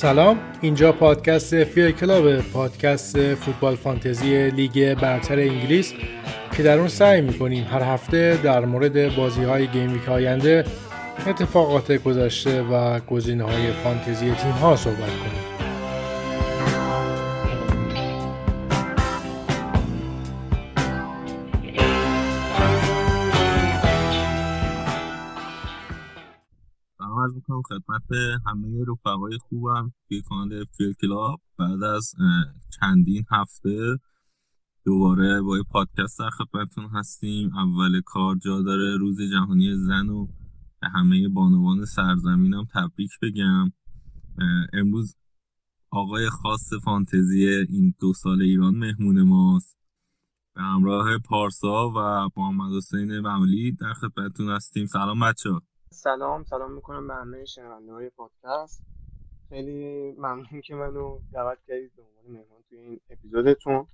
سلام. اینجا پادکست فیر کلاب پادکست فوتبال فانتزی لیگ برتر انگلیس که در اون سعی می‌کنیم هر هفته در مورد بازی های game week آینده اتفاقات گذشته و گزینه های فانتزی تیم ها صحبت کنیم. خدمت همه رفقای خوبم توی کانال فیل کلاب بعد از چندین هفته دوباره با یه پادکست در خدمتتون هستیم. اول کار جا داره روز جهانی زن و به همه بانوان سرزمینم تبریک بگم. امروز آقای خاص فانتزی این دو سال ایران مهمون ماست. به همراه پارسا و محمد حسین معمولی در خدمتتون هستیم. سلام بچه سلام سلام می‌کنم به همه شنونده های پادکست. خیلی ممنون که منو دعوت کردید به عنوان مهمان توی این اپیزودتون.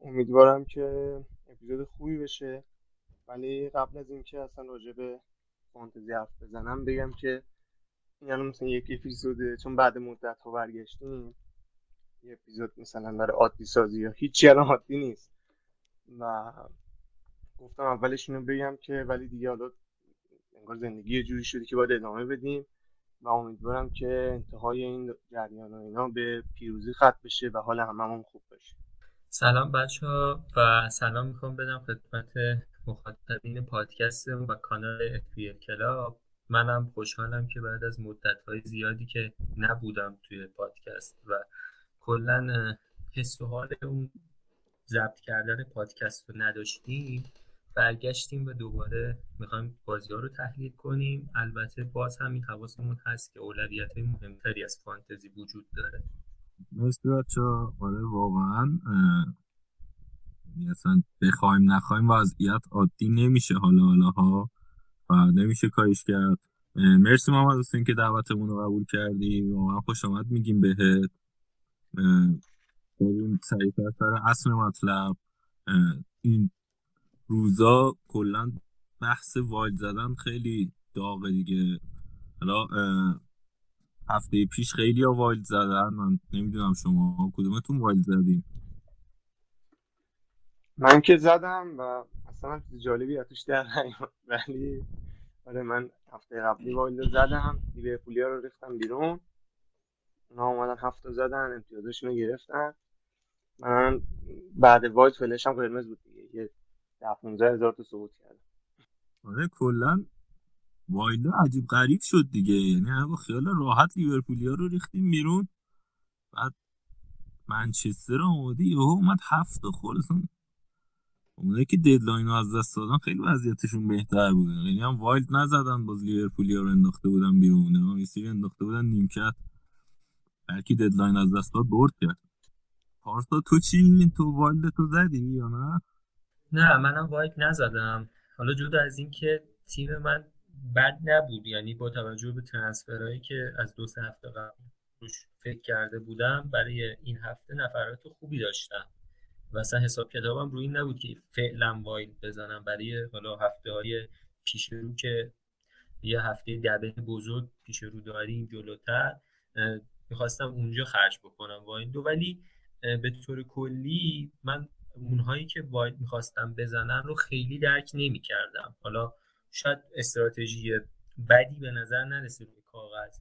امیدوارم که اپیزود خوبی بشه. ولی قبل از اینکه اصلا راجع به فانتزی حرف بزنم بگم که این مثلا یک اپیزوده چون بعد مدت ها برگشتیم یه اپیزود مثلا برای عادی سازی یا هیچی الان عادی نیست. و گفتم اولش اینو بگم که ولی دیگه حالا انگار زندگی یه جوری شده که باید ادامه بدیم و امیدوارم که انتهای این جریان و اینا به پیروزی ختم بشه و حال هممون خوب باشه. سلام بچه ها و سلام می‌خوام بدم خدمت مخاطبین پادکست و کانال افپیل کلاب. منم خوشحالم که بعد از مدت های زیادی که نبودم توی پادکست و کلا حس و حال اون ضبط کردن پادکست رو نداشتیم برگشتیم و دوباره می‌خوایم بازی ها رو تحلیل کنیم. البته باز همین حواسمون هست که اولویت مهمتری از فانتزی وجود داره. مرسی بچه آره واقعا اصلا بخوایم نخوایم وضعیت عادی نمیشه حالا حالا ها و نمیشه کاریش کرد. مرسی محمد حسین که دعوتمون رو قبول کردی. واقعا خوش آمد میگیم بهت. بریم سریعتر سر اصل مطلب. این روزا کلا بحث wild زدن خیلی داغه دیگه. حالا هفته پیش خیلی ها wild زدن. من نمی‌دونم شما کدومتون wild زدیم من که زدم و اصلا چیز جالبی از توش در ولی آره من هفته قبلی wild زدم. لیورپولیا رو ریختم بیرون. اونا اومدن هفته زدن امتیازشون رو گرفتن. من بعد wild فلشم قرمز بود. 15 هزار تا صعود کردم. آره کلا wild عجیب غریب شد دیگه. یعنی با خیال راحت لیورپولیا رو ریختیم بیرون. بعد منچستر آماده یهو اومد هفت خورد. اصلا اونایی که deadline رو از دست دادن خیلی وضعیتشون بهتر بوده. یعنی هم wild نزدن باز لیورپولیا رو انداخته بودن بیرون. یه سری انداخته بودن نیمکت. بلکه deadline از دست داد برد کرد. پارسا تو چی؟ تو wild تو زدی یا نه؟ نه منم wild نزدم. حالا جدا از اینکه تیم من بد نبود یعنی با توجه به transfer هایی که از دو سه هفته قبل روش فکر کرده بودم برای این هفته نفرات خوبی داشتم. و اصلا حساب کتابم روی این نبود که فعلا wild بزنم. برای حالا هفته های پیش رو که یه هفته double بزرگ پیش رو داریم جلوتر می‌خواستم اونجا خرج بکنم wild ولی به طور کلی من اونهایی که wild می‌خواستم بزنن رو خیلی درک نمی کردم حالا شاید استراتژی بدی به نظر نرسه روی کاغذ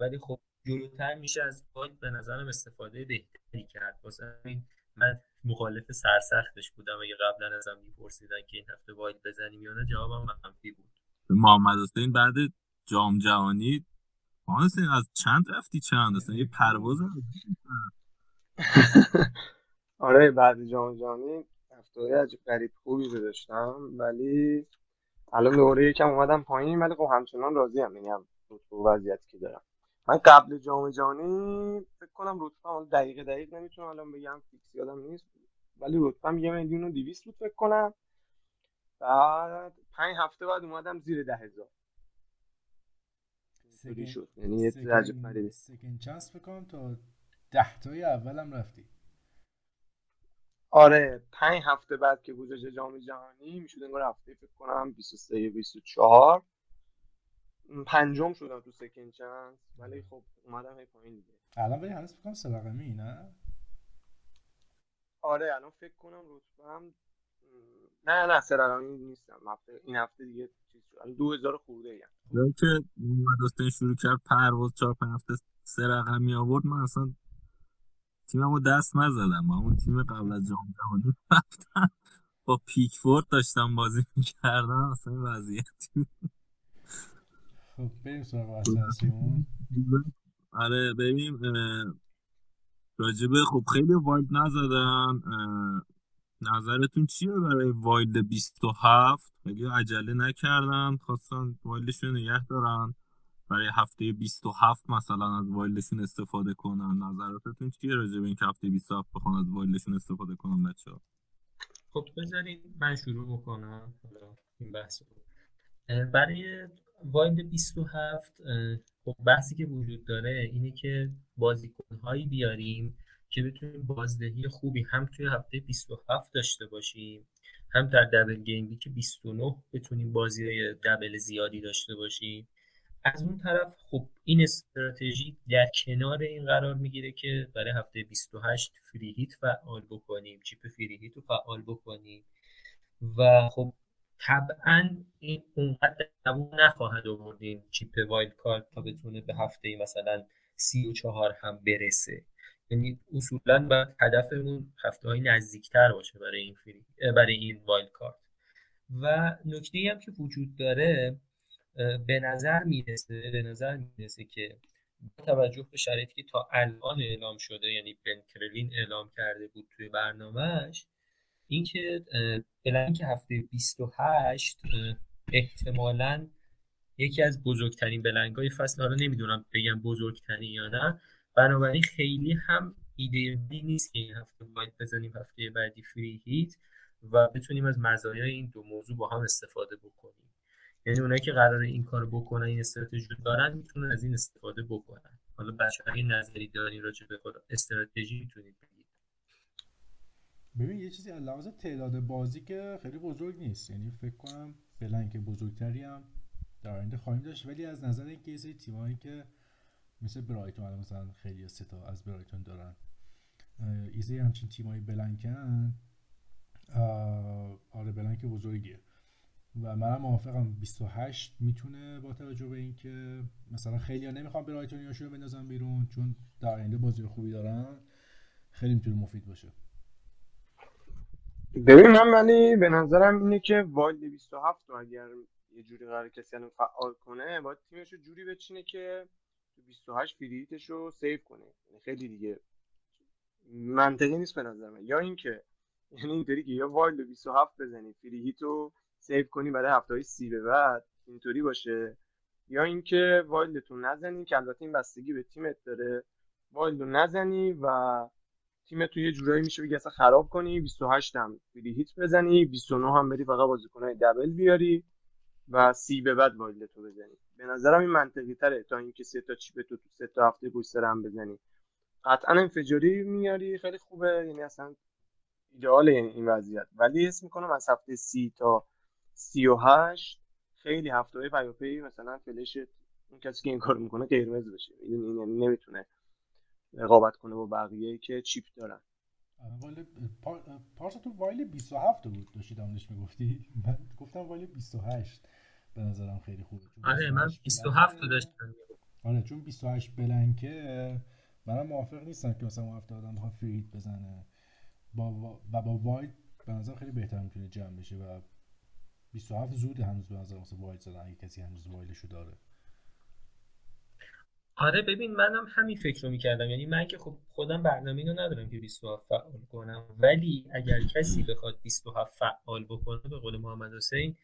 ولی خب جلوتر میشه از wild به نظرم استفاده بهتری کرد. واسه این من مخالف سرسختش بودم. اگه قبلا ازم میپرسیدن که این هفته wild بزنیم یا نه جوابم منفی بود. محمد حسین بعد جام جهانی. محمد از چند رفتی چند؟ اصلا یه پرواز آره بعد جام جهانی هفته عجیب غریب خوبی رو داشتم ولی الان دوره یکم اومدم پایین ولی خب همچنان راضی هم یعنی وضعیتی که دارم. من قبل جام جهانی فکر کنم رتبه دقیقه دقیق نمی‌تونم الان بگم فیکس یادم نیست ولی رتبه یه میلیون و دیویست بود فکر کنم. بعد پنج هفته بعد اومدم زیر ده هزار. شد. یعنی یه غریبه. سکند چانس فکر کنم تا ده تای اولم رفتی. آره پنج هفته بعد که گذشت جام جهانی می‌شد انگار هفته فکر کنم 23 24 پنجم شدم تو سکند چانس ولی خب اومدم هی پایین دیگه. الان ولی هنوز بکنم سه رقمی نه؟ آره الان فکر کنم رتبه هم نه نه سه رقمی نیستم. هفته این هفته دیگه چیز شد. 2000 خورده ایم. که محمد شروع کرد پرواز چهار پنج هفته سه رقمی آورد من اصلا تیممو دست نزدم. با اون تیم قبل از جام جهانی رفتم. با پیکفورد داشتم بازی می‌کردم. اصلا وضعیت خب بریم سراغ آره بریم راجبه خب خیلی wild نزدن. نظرتون چیه برای wild 27 خیلی عجله نکردن؟ خواستن wild شون نگه دارن. برای هفته 27 مثلا از wild شون استفاده کنن. نظراتتون چیه راجع به این هفته 27 بخوان از wild شون استفاده کنن بچه ها خب بذارین من شروع بکنم. این بحث برای wild 27 خب بحثی که وجود داره اینه که بازیکنهایی بیاریم که بتونیم بازدهی خوبی هم توی هفته 27 داشته باشیم هم در double game week 29 بتونیم بازی double زیادی داشته باشیم. از اون طرف خب این استراتژی در کنار این قرار می‌گیره که برای هفته 28 free hit فعال بکنیم chip free hit رو فعال بکنیم و خب طبعا این اونقدر دووم نخواهد آورد این chip wild card تا بتونه به هفته مثلا سی و چهار هم برسه. یعنی اصولا باید هدفمون هفته های نزدیکتر باشه برای این free برای این wild card و نکته هم که وجود داره به نظر می‌رسه به نظر می‌رسه که با توجه به شرایطی که تا الان اعلام شده یعنی بن کرلین اعلام کرده بود توی برنامهش اینکه بلنک هفته 28 احتمالا یکی از بزرگترین بلنگ های فصل حالا نمی‌دونم بگم بزرگترین یا نه بنابراین خیلی هم ایده نیست که این هفته باید بزنیم هفته بعدی فری هیت و بتونیم از مزایای این دو موضوع با هم استفاده بکنیم. یعنی اونایی که قرار این کار بکنن این استراتژی دارن می‌تونن از این استفاده بکنن. حالا بچه این نظری دارین راجع به خود استراتژی می‌تونید بگید. ببین یه چیزی از لحاظ تعداد بازی که خیلی بزرگ نیست. یعنی فکر کنم بلنک بزرگتری هم در آینده خواهیم داشت. ولی از نظر اینکه یه تیمایی که مثل برایتون مثلا خیلی ستا از برایتون دارن ایزی همچین تیمایی بلنکن آره بلنک بزرگیه. و منم موافقم. 28 می‌تونه با توجه به اینکه مثلا خیلی ها نمی‌خوام برایتونیاشو رو بندازم بیرون چون در آینده بازی خوبی دارن خیلی می‌تونه مفید باشه. ببین من ولی به نظرم اینه که wild 27 رو اگر یه جوری قرار کسی الان فعال کنه باید تیمش رو جوری بچینه که تو 28 free hit ش رو save کنه. یعنی خیلی دیگه منطقی نیست به نظر من. یا اینکه یعنی اینطوری که یا wild 27 بزنی free save کنی برای هفته های سی به بعد اینطوری باشه. یا اینکه wild تون نزنی که البته این بستگی به تیمت داره. wild نزنی و تیمت تو یه جورایی میشه بگی اصلا خراب کنی. 28 هم free hit بزنی 29 هم بری فقط بازیکنای double بیاری و سی به بعد wild تو بزنی. به نظرم این منطقی تره تا اینکه سه تا chip تو تو سه تا هفته پشت هم بزنی. قطعا انفجاری میاری خیلی خوبه. یعنی اصلا ایدئاله یعنی این وضعیت. ولی حس می‌کنم از هفته سی تا سی و هشت. خیلی هفته های پیاپی مثلا فلش اون کسی که این کار می‌کنه قرمز بشه. این یعنی نمی‌تونه رقابت کنه با بقیه که چیپ دارن. وایل پارسا تو وایل 27 بود داشتی دامنش می‌گفتی. من گفتم وایل 28 به نظرم خیلی خوبه. آره من 27 رو داشتم. آره چون 28 بلنکه منم موافق نیستم که مثلا اون هفته آدم بخواد فرید بزنه. با و با وایل به نظر خیلی بهتر می‌تونه جمع بشه و 27 زود هنوز به نظر واسه wild زدن اگه کسی هنوز wild شو داره. آره ببین منم همین فکر رو می‌کردم. یعنی من که خب خودم برنامه رو ندارم که 27 فعال کنم. ولی اگر کسی بخواد 27 فعال بکنه به قول محمد حسین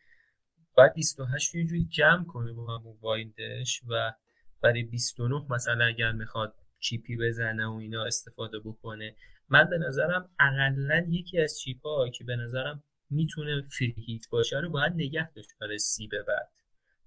باید 28 یه جوری جمع کنه با همون wild ش و برای 29 مثلا اگر می‌خواد chip ی بزنه و اینا استفاده بکنه. من به نظرم اقلا یکی از chip ها که به نظرم می‌تونه فری باشه رو باید نگه داشت برای سی به بعد.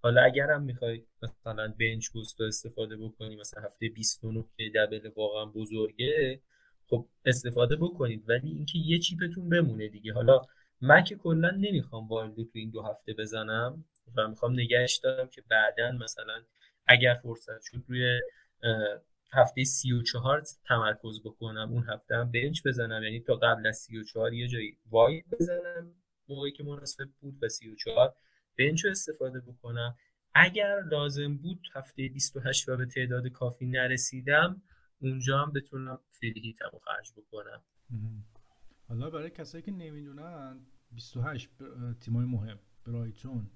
حالا اگرم می‌خوای مثلا بنچ بوست استفاده بکنی مثلا هفته 29 که دبل واقعا بزرگه خب استفاده بکنید. ولی اینکه یه چیپتون بمونه دیگه. حالا من که کلا نمی‌خوام والدو تو این دو هفته بزنم و می‌خوام نگهش دارم که بعدا مثلا اگر فرصت شد روی هفته سی و چهار تمرکز بکنم اون هفته هم بنچ بزنم. یعنی تا قبل از سی و چهار یه جایی وای بزنم. موقعی که مناسب بود و چهار بنچ رو استفاده بکنم. اگر لازم بود هفته 28 و به تعداد کافی نرسیدم اونجا هم بتونم فریهیتم رو خرج بکنم. حالا برای کسایی که نمی‌دونن 28 تیمای مهم برایتون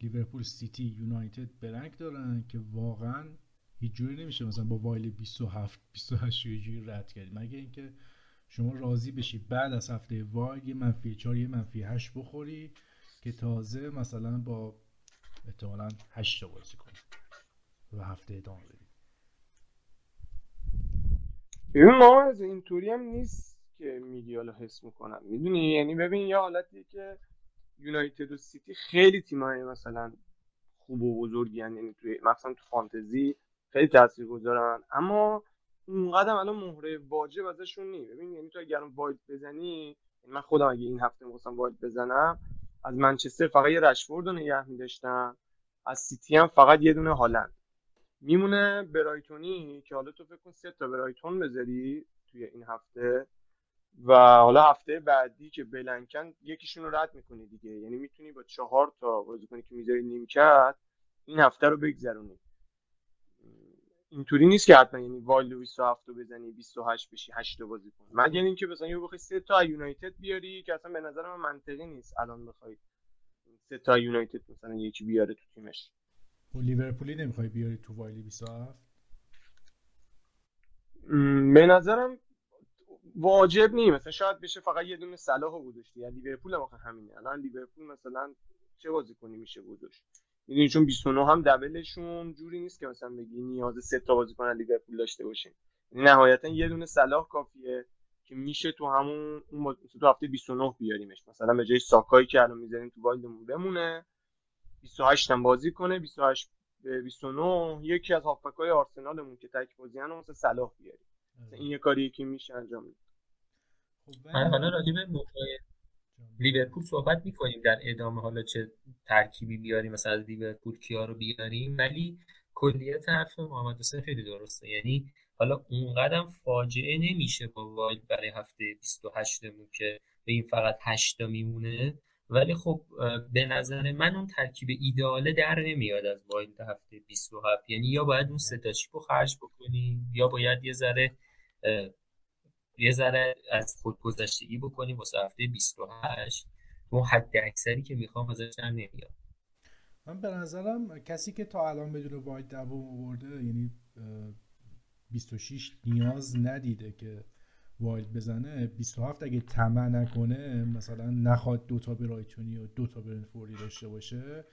لیورپول سیتی یونایتد برنگ دارن که واقعا هیچ جوری نمیشه مثلا با وایل 27 28 یه جوری رد کردی. مگه اینکه شما راضی بشی بعد از هفته وایل یه منفی 4 یه منفی 8 بخوری که تازه مثلا با احتمالا 8 تا بازی کنی و هفته ادامه بدی. ببین ما از اینطوری هم نیست که میگی حالا حس می‌کنم. می‌دونی؟ یعنی ببین یه حالتیه که یونایتد و سیتی خیلی تیمای مثلا خوب و بزرگی یعنی توی مثلا تو فانتزی خیلی تاثیر گذارن. اما اونقدر الان مهره واجب ازشون نی ببین یعنی تو اگر وایت بزنی یعنی من خودم اگه این هفته می‌خواستم وایت بزنم از منچستر فقط یه رشفورد رو نگه می‌داشتم. از سیتی هم فقط یه دونه هالند. میمونه برایتونی که حالا تو فکر کن سه تا برایتون بذاری توی این هفته. و حالا هفته بعدی که بلنکن یکیشون رو رد می‌کنی دیگه. یعنی می‌تونی با چهار تا بازیکنی که می‌ذاری نیمکت این هفته رو بگذرونی. اینطوری نیست که حتما یعنی wild 27 رو بزنی 28 بشی 8 تا بازیکن مگر اینکه مثلا یه بخوای سه تا یونایتد بیاری که اصلا به نظر من منطقی نیست الان بخوای سه تا یونایتد مثلا یکی بیاره تو تیمش. و لیورپولی نمی‌خوای بیاری تو wild 27 به نظرم واجب نیست. مثلا شاید بشه فقط یه دونه صلاح گذاشتی. یا لیورپول هم همینه. الان لیورپول مثلا چه بازیکنی میشه گذاشت؟ می‌دونی چون 29 هم دبلشون جوری نیست که مثلا بگی نیاز سه تا بازیکن لیورپول داشته باشین یعنی نهایتا یه دونه صلاح کافیه که میشه تو همون اون تو هفته 29 بیاریمش. مثلا به جای ساکایی که الان می‌ذاریم تو وایلدمون بمونه 28 هم بازی کنه 28 به 29 یکی از هافبک‌های آرسنالمون که تک بازی مثلا صلاح بیاری این یه کاری که میشه انجام خب حالا راجع به لیورپول صحبت می‌کنیم در ادامه حالا چه ترکیبی بیاریم مثلا از لیورپول کیا رو بیاریم ولی کلیت حرف محمد حسین خیلی درسته. یعنی حالا اونقدر فاجعه نمیشه با wild برای هفته 28 مون که به این فقط 8 میمونه. ولی خب به نظر من اون ترکیب ایدئاله در نمیاد از wild هفته 27 یعنی یا باید اون سه تا رو خرج بکنیم یا باید یه ذره یه ذره از خودگذشتگی بکنیم واسه هفته 28 اون حد اکثری که می‌خوام ازش نمیاد. من به نظرم کسی که تا الان بدون wild دووم آورده یعنی 26 نیاز ندیده که wild بزنه 27 اگه طمع نکنه مثلا نخواد دوتا برایتونی و دوتا برنفوردی داشته باشه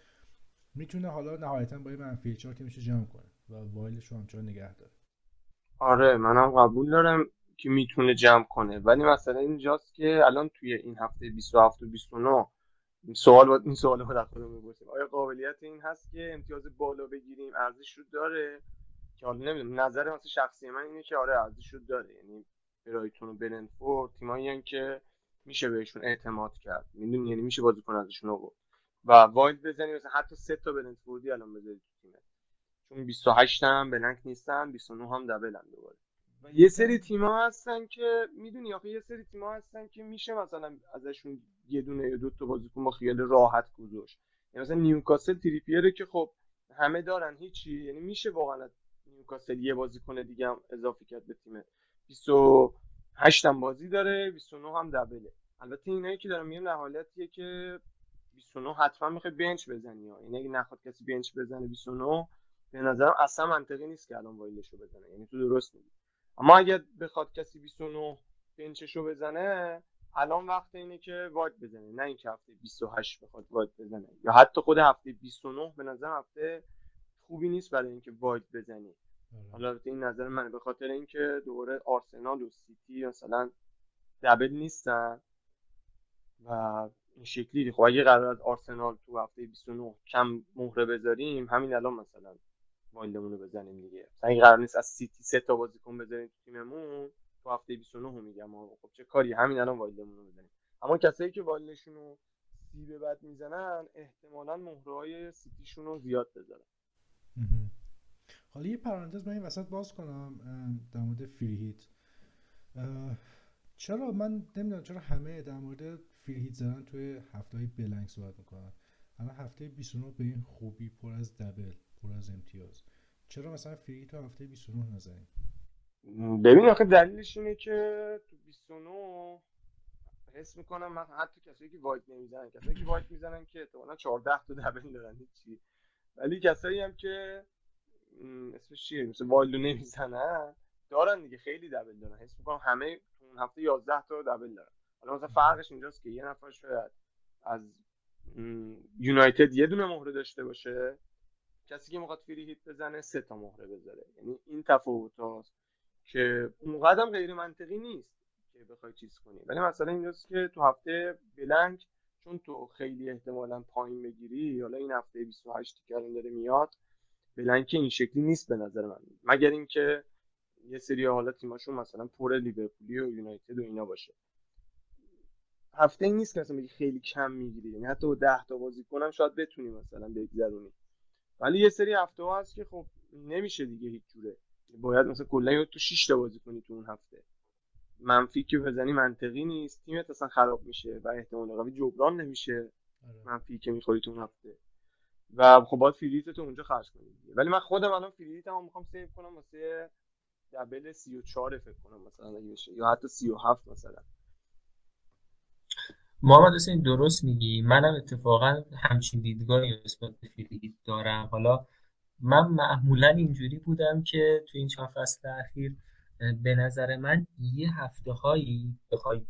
می‌تونه حالا نهایتا با یه منفی چهار میشه جمع کنه و wild ش رو همچنان نگه داره. آره منم قبول دارم. که می‌تونه جمع کنه. ولی مثلا اینجاست که الان توی این هفته 27 و 29 این سوال با این سوال رو خودمون می‌پرسیم. آیا قابلیت این هست که امتیاز بالا بگیریم؟ ارزش رو داره؟ که حالا نمی‌دونم. نظر مثلا شخصی من اینه که آره ارزش رو داره. یعنی برایتون و برنفورد تیمایی که میشه بهشون اعتماد کرد. می‌دونی؟ یعنی میشه بازیکن ازشون آورد. و واید بزنی مثلا حتی سه تا برنفوردی الان بذاری تو تیمه. چون 28 هم بلنک نیستن 29 هم دبل هم دوباره. و یه سری تیما هستن که می‌دونی آخه یه سری تیما هستن که میشه مثلا ازشون یه دونه یا دو تا بازیکن با خیال راحت گذاشت. یعنی مثلا نیوکاسل تریپیره که خب همه دارن هیچی. یعنی میشه واقعا نیوکاسل یه بازیکن دیگه هم اضافه کرد به تیم. 28 هم بازی داره 29 هم دبله. البته اینایی که دارم میگم حالتیه که 29 حتما می‌خوای بنچ بزنی ها. یعنی اگه نخواد کسی بنچ بزنه 29 به نظرم اصلا منطقی نیست که الان وایلشو بزنه. یعنی تو درست میگی. اما اگر بخواد کسی 29 بنچشو بزنه الان وقت اینه که واید بزنه. نه اینکه هفته 28 بخواد واید بزنه. یا حتی خود هفته 29 به نظر هفته خوبی نیست برای اینکه واید بزنی. آره. حالا این نظر منه به خاطر اینکه دوباره آرسنال و سیتی مثلا double نیستن و این شکلی. خب اگه قرار از آرسنال تو هفته 29 کم مهره بذاریم همین الان مثلا wild مون رو بزنیم دیگه. مثلا این قرار نیست از سیتی سه تا بازیکن بذاریم تو تیممون تو هفته 29 میگم. خب چه کاری؟ همین الان wild مون رو بزنیم. اما کسایی که wild شون رو سی به بعد می‌زنن احتمالا مهره های سیتیشون رو زیاد بذارن. حالا یه پرانتز من این وسط باز کنم در مورد فری هیت چرا من نمی‌دونم چرا همه در مورد فری هیت زدن توی هفته های بلنگ صحبت می‌کنن؟ الان هفته 29 به این خوبی پر از دبل پر از امتیاز. چرا مثلا فری تو هفته 29 نزنیم ببین آخه دلیلش اینه که تو 29 حس می‌کنم من حتی کسایی که وایت نمی‌زنن کسایی که وایت می‌زنن که احتمالاً 14 تا دبل دارن چی. ولی کسایی هم که اسمش چیه؟ مثل وایلدو نمی‌زنن دارن دیگه خیلی دبل دارن. حس می‌کنم همه اون هفته 11 تا دبل دارن. حالا مثلا فرقش اینجاست که یه نفر شاید از یونایتد یه دونه مهره داشته باشه. کسی که می‌خواد فری هیت بزنه سه تا مهره بذاره. یعنی این تفاوت هاست که اونقدر غیر منطقی نیست که بخوای چیز کنی. ولی مثلا اینجاست که تو هفته بلنگ چون تو خیلی احتمالا پایین بگیری حالا این هفته 28 که داره میاد بلنگ این شکلی نیست به نظر من. مگر اینکه یه سری حالا تیماشون مثلا پر لیورپولی و یونایتد و اینا باشه. هفته نیست که مثلا خیلی کم می‌گیری. یعنی حتی با 10 تا بازی کنم شاید بتونی مثلا بگذرونی ولی یه سری هفته ها هست که خب نمیشه دیگه هیچ جوره. باید مثلا کلا تو 6 تا بازی کنی تو اون هفته. منفی که بزنی منطقی نیست. تیمت اصلا خراب میشه و احتمال قوی جبران نمیشه آره. منفی که می‌خوری تو اون هفته. و خب باید free hit تو اونجا خرج کنی ولی من خودم الان free hit هم می‌خوام save کنم واسه double 34 فکر کنم مثلا اگه بشه. یا حتی 37 مثلا. محمد حسین درست میگی. منم اتفاقا همچین دیدگاهی نسبت به free hit دارم. حالا من معمولا اینجوری بودم که تو این چند فصل اخیر به نظر من یه هفته هایی بخوای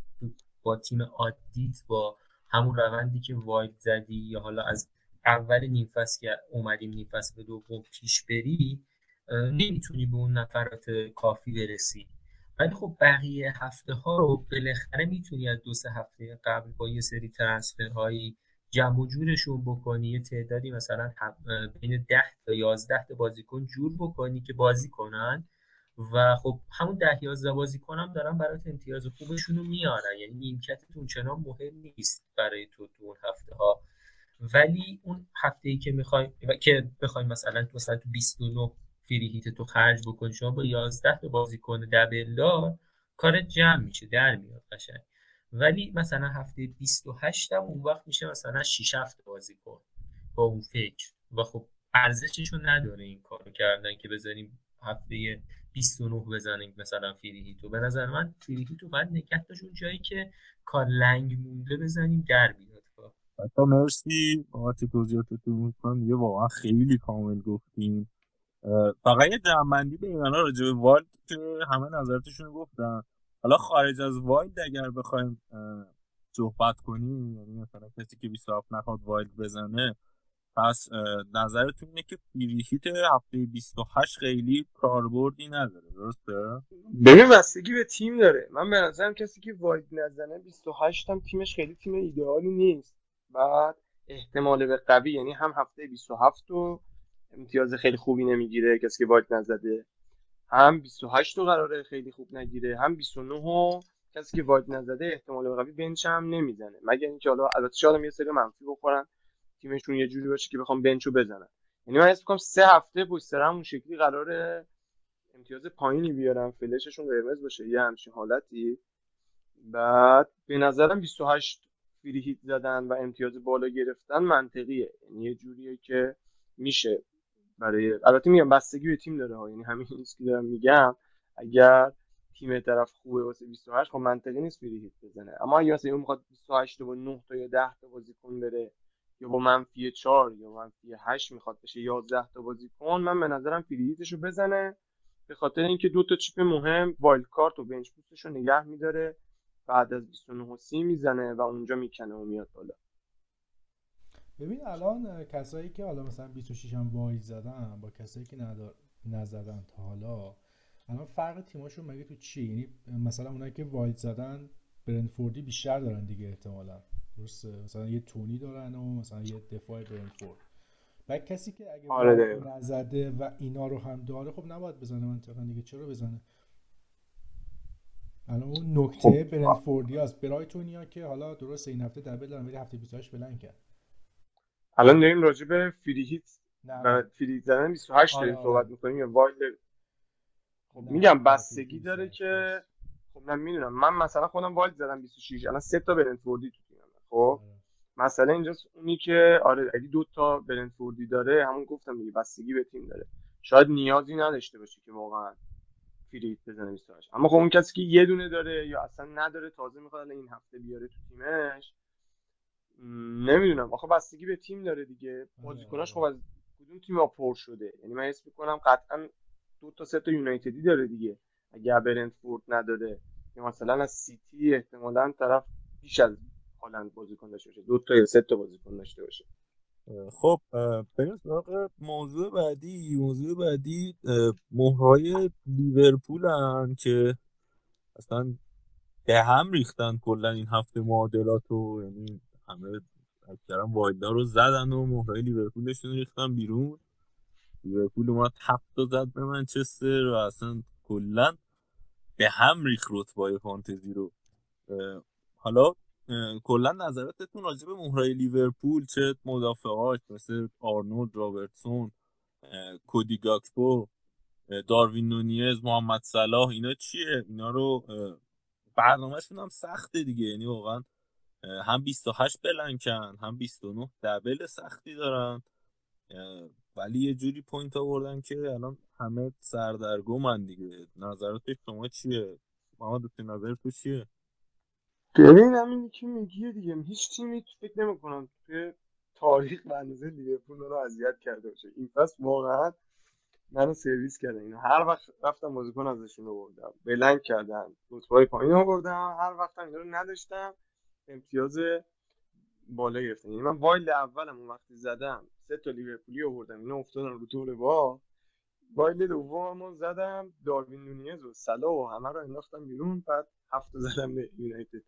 با تیم عادیت با همون روندی که واید زدی یا حالا از اول نیم فصل که اومدیم نیم فصل به دوم پیش بری نمی‌تونی به اون نفرات کافی برسی. ولی خب بقیه هفته ها رو بالاخره می‌تونی از دو سه هفته قبل با یه سری ترنسفر هایی جمع و جورشون بکنی یه تعدادی مثلا بین 10 تا 11 تا بازیکن جور بکنی که بازی کنن و خب همون ده 11 بازی کنم دارن برات امتیاز خوبشون رو میارن. یعنی نیمکتتون چنان مهم نیست برای تو تو اون هفته ها ولی اون هفته ای که می‌خوای که بخوای مثلا تو مثلا تو 29 فری هیت تو خرج بکنی. شما با 11 تا بازیکن دبل دار کار جمع میشه در میاد قشنگ. ولی مثلا هفته 28 هم اون وقت میشه مثلا 6 هفته بازی کن با اون فکر. و خب ارزششون نداره این کارو کردن که بذاریم هفته 29 بزنیم مثلا free hit و به نظر من free hit و باید نگه اون جایی که کار لنگ مونده بزنیم در بیاد حتی مرسی بابت توضیحاتتون می‌کنم. یه واقعا خیلی کامل گفتیم فقط یه جمعبندی به اینا راجع به wild که همه نظرتشون گفتن. حالا خارج از wild اگر بخوایم صحبت کنیم یعنی مثلا کسی که 27 نخواد wild بزنه پس نظرتون اینه که پیریهیت هفته 28 خیلی کاربردی نداره. درسته؟ ببین بستگی به تیم داره. من به نظرم کسی که واید نزنه 28 هم تیمش خیلی تیم ایدئالی نیست. بعد احتمال به قوی یعنی هم هفته 27 و امتیاز خیلی خوبی نمی‌گیره کسی که واید نزده. هم 28 رو قراره خیلی خوب نگیره هم 29 و کسی که واید نزده احتمال قوی بنچ هم نمی‌زنه. مگر اینکه حالا البته شاید یه سری منفی بخورن تیمشون یه جوری باشه که بخوام بنچو بزنن. یعنی من می‌کنم سه هفته پشت سر اون شکلی قراره امتیاز پایینی بیارن فلششون قرمز باشه یه همچین حالتی. بعد به نظرم 28 فری هیت زدن و امتیاز بالا گرفتن منطقیه. یعنی یه جوریه که میشه. برای البته میگم بستگی به تیم داره ها. یعنی همین که دارم میگم اگر تیم طرف خوبه واسه 28 خب منطقی نیست فری هیت بزنه. اما اگه مثلا اون می‌خواد 28 تا با 9 تا یا 10 تا بازیکن بره یا با منفی 4 یا منفی 8 می‌خواد بشه 11 تا بازیکن من به نظرم free hit ش رو بزنه. به خاطر اینکه دو تا chip مهم wild card و bench boost ش رو نگه میداره. بعد از 29 و 30 می‌زنه و اونجا می‌کنه و میاد بالا. ببین الان کسایی که حالا مثلا 26 هم wild زدن با کسایی که ندار... نزدن تا حالا الان فرق تیماشون مگه تو چی؟ یعنی مثلا اونایی که wild زدن برنفوردی بیشتر دارن دیگه احتمالا. درسته؟ مثلا یه تونی دارن و مثلا یه دفاع برنفورد. و کسی که اگه آره نزده و اینا رو هم داره خب نباید بزنه منطقا دیگه. چرا بزنه؟ الان اون نکته خب. برنفوردی هست برایتونیا که حالا درسته این هفته double دارن ولی هفته 28 blank کردن. الان داریم راجع به free نه. free hit زدن 28 داریم آره، صحبت می‌کنیم. یا wild. خب میگم بستگی داره که خب من می‌دونم. من مثلا خودم wild زدم 26 الان سه تا برنتفوردی تو تیمم. خب؟ آره. مثلا اینجا اونی که آره اگه دو تا برنتفوردی داره همون گفتم دیگه بستگی به تیم داره. شاید نیازی نداشته باشه که واقعا free hit بزنه 28 اما خب اون کسی که یه دونه داره یا اصلا نداره تازه می‌خواد این هفته بیاره تو تیمش نمی‌دونم. آخه بستگی به تیم داره دیگه. آره، بازیکناش خب از کدوم تیم پر شده؟ یعنی من حس می‌کنم قطعا دو تا سه تا یونایتدی داره دیگه. اگه برنتفورد نداره یا مثلا از سیتی احتمالا طرف بیش از هالند بازیکن داشته باشه. دو تا یا سه تا بازیکن داشته باشه. خب بریم سراغ موضوع بعدی. موضوع بعدی مهرهای لیورپول هم که اصلا به هم ریختن کلا این هفته معادلات و یعنی همه اکثرا wild ا رو زدن و مهرهای لیورپولشون ریختن بیرون. لیورپول اومد هفت زد به منچستر و اصلا کلا به هم ریخت رتبه‌های فانتزی رو. حالا کلا نظراتتون راجع به مهرای لیورپول چه مدافعاش مثل آرنولد رابرتسون کودی گاکپو داروین نونیز محمد صلاح اینا چیه؟ اینا رو برنامهشون هم سخته دیگه. یعنی واقعا هم 28 blank ن هم 29 double سختی دارن. ولی یه جوری point آوردن که الان همه سردرگمن دیگه. نظرات شما چیه؟ محمد نظر تو چیه؟ ببین همین که میگی دیگه؟ هیچ تیمی فکر نمی‌کنم توی تاریخ به اندازه لیورپول رو اذیت کرده باشه. این فصل واقعا منو سرویس کردن اینا هر وقت رفتم بازیکن ازشون آوردم. blank کردن. رتبه پایین آوردم. هر وقت اینا رو نداشتم. امتیاز بالا گرفتن. یعنی من wild اولم اون وقتی زدم سه تا لیورپولی آوردم اینا افتادن رو تور با. wild دوممو زدم داروین نونیز و صلاح و همه رو انداختم بیرون بعد هفت زدم به یونایتد.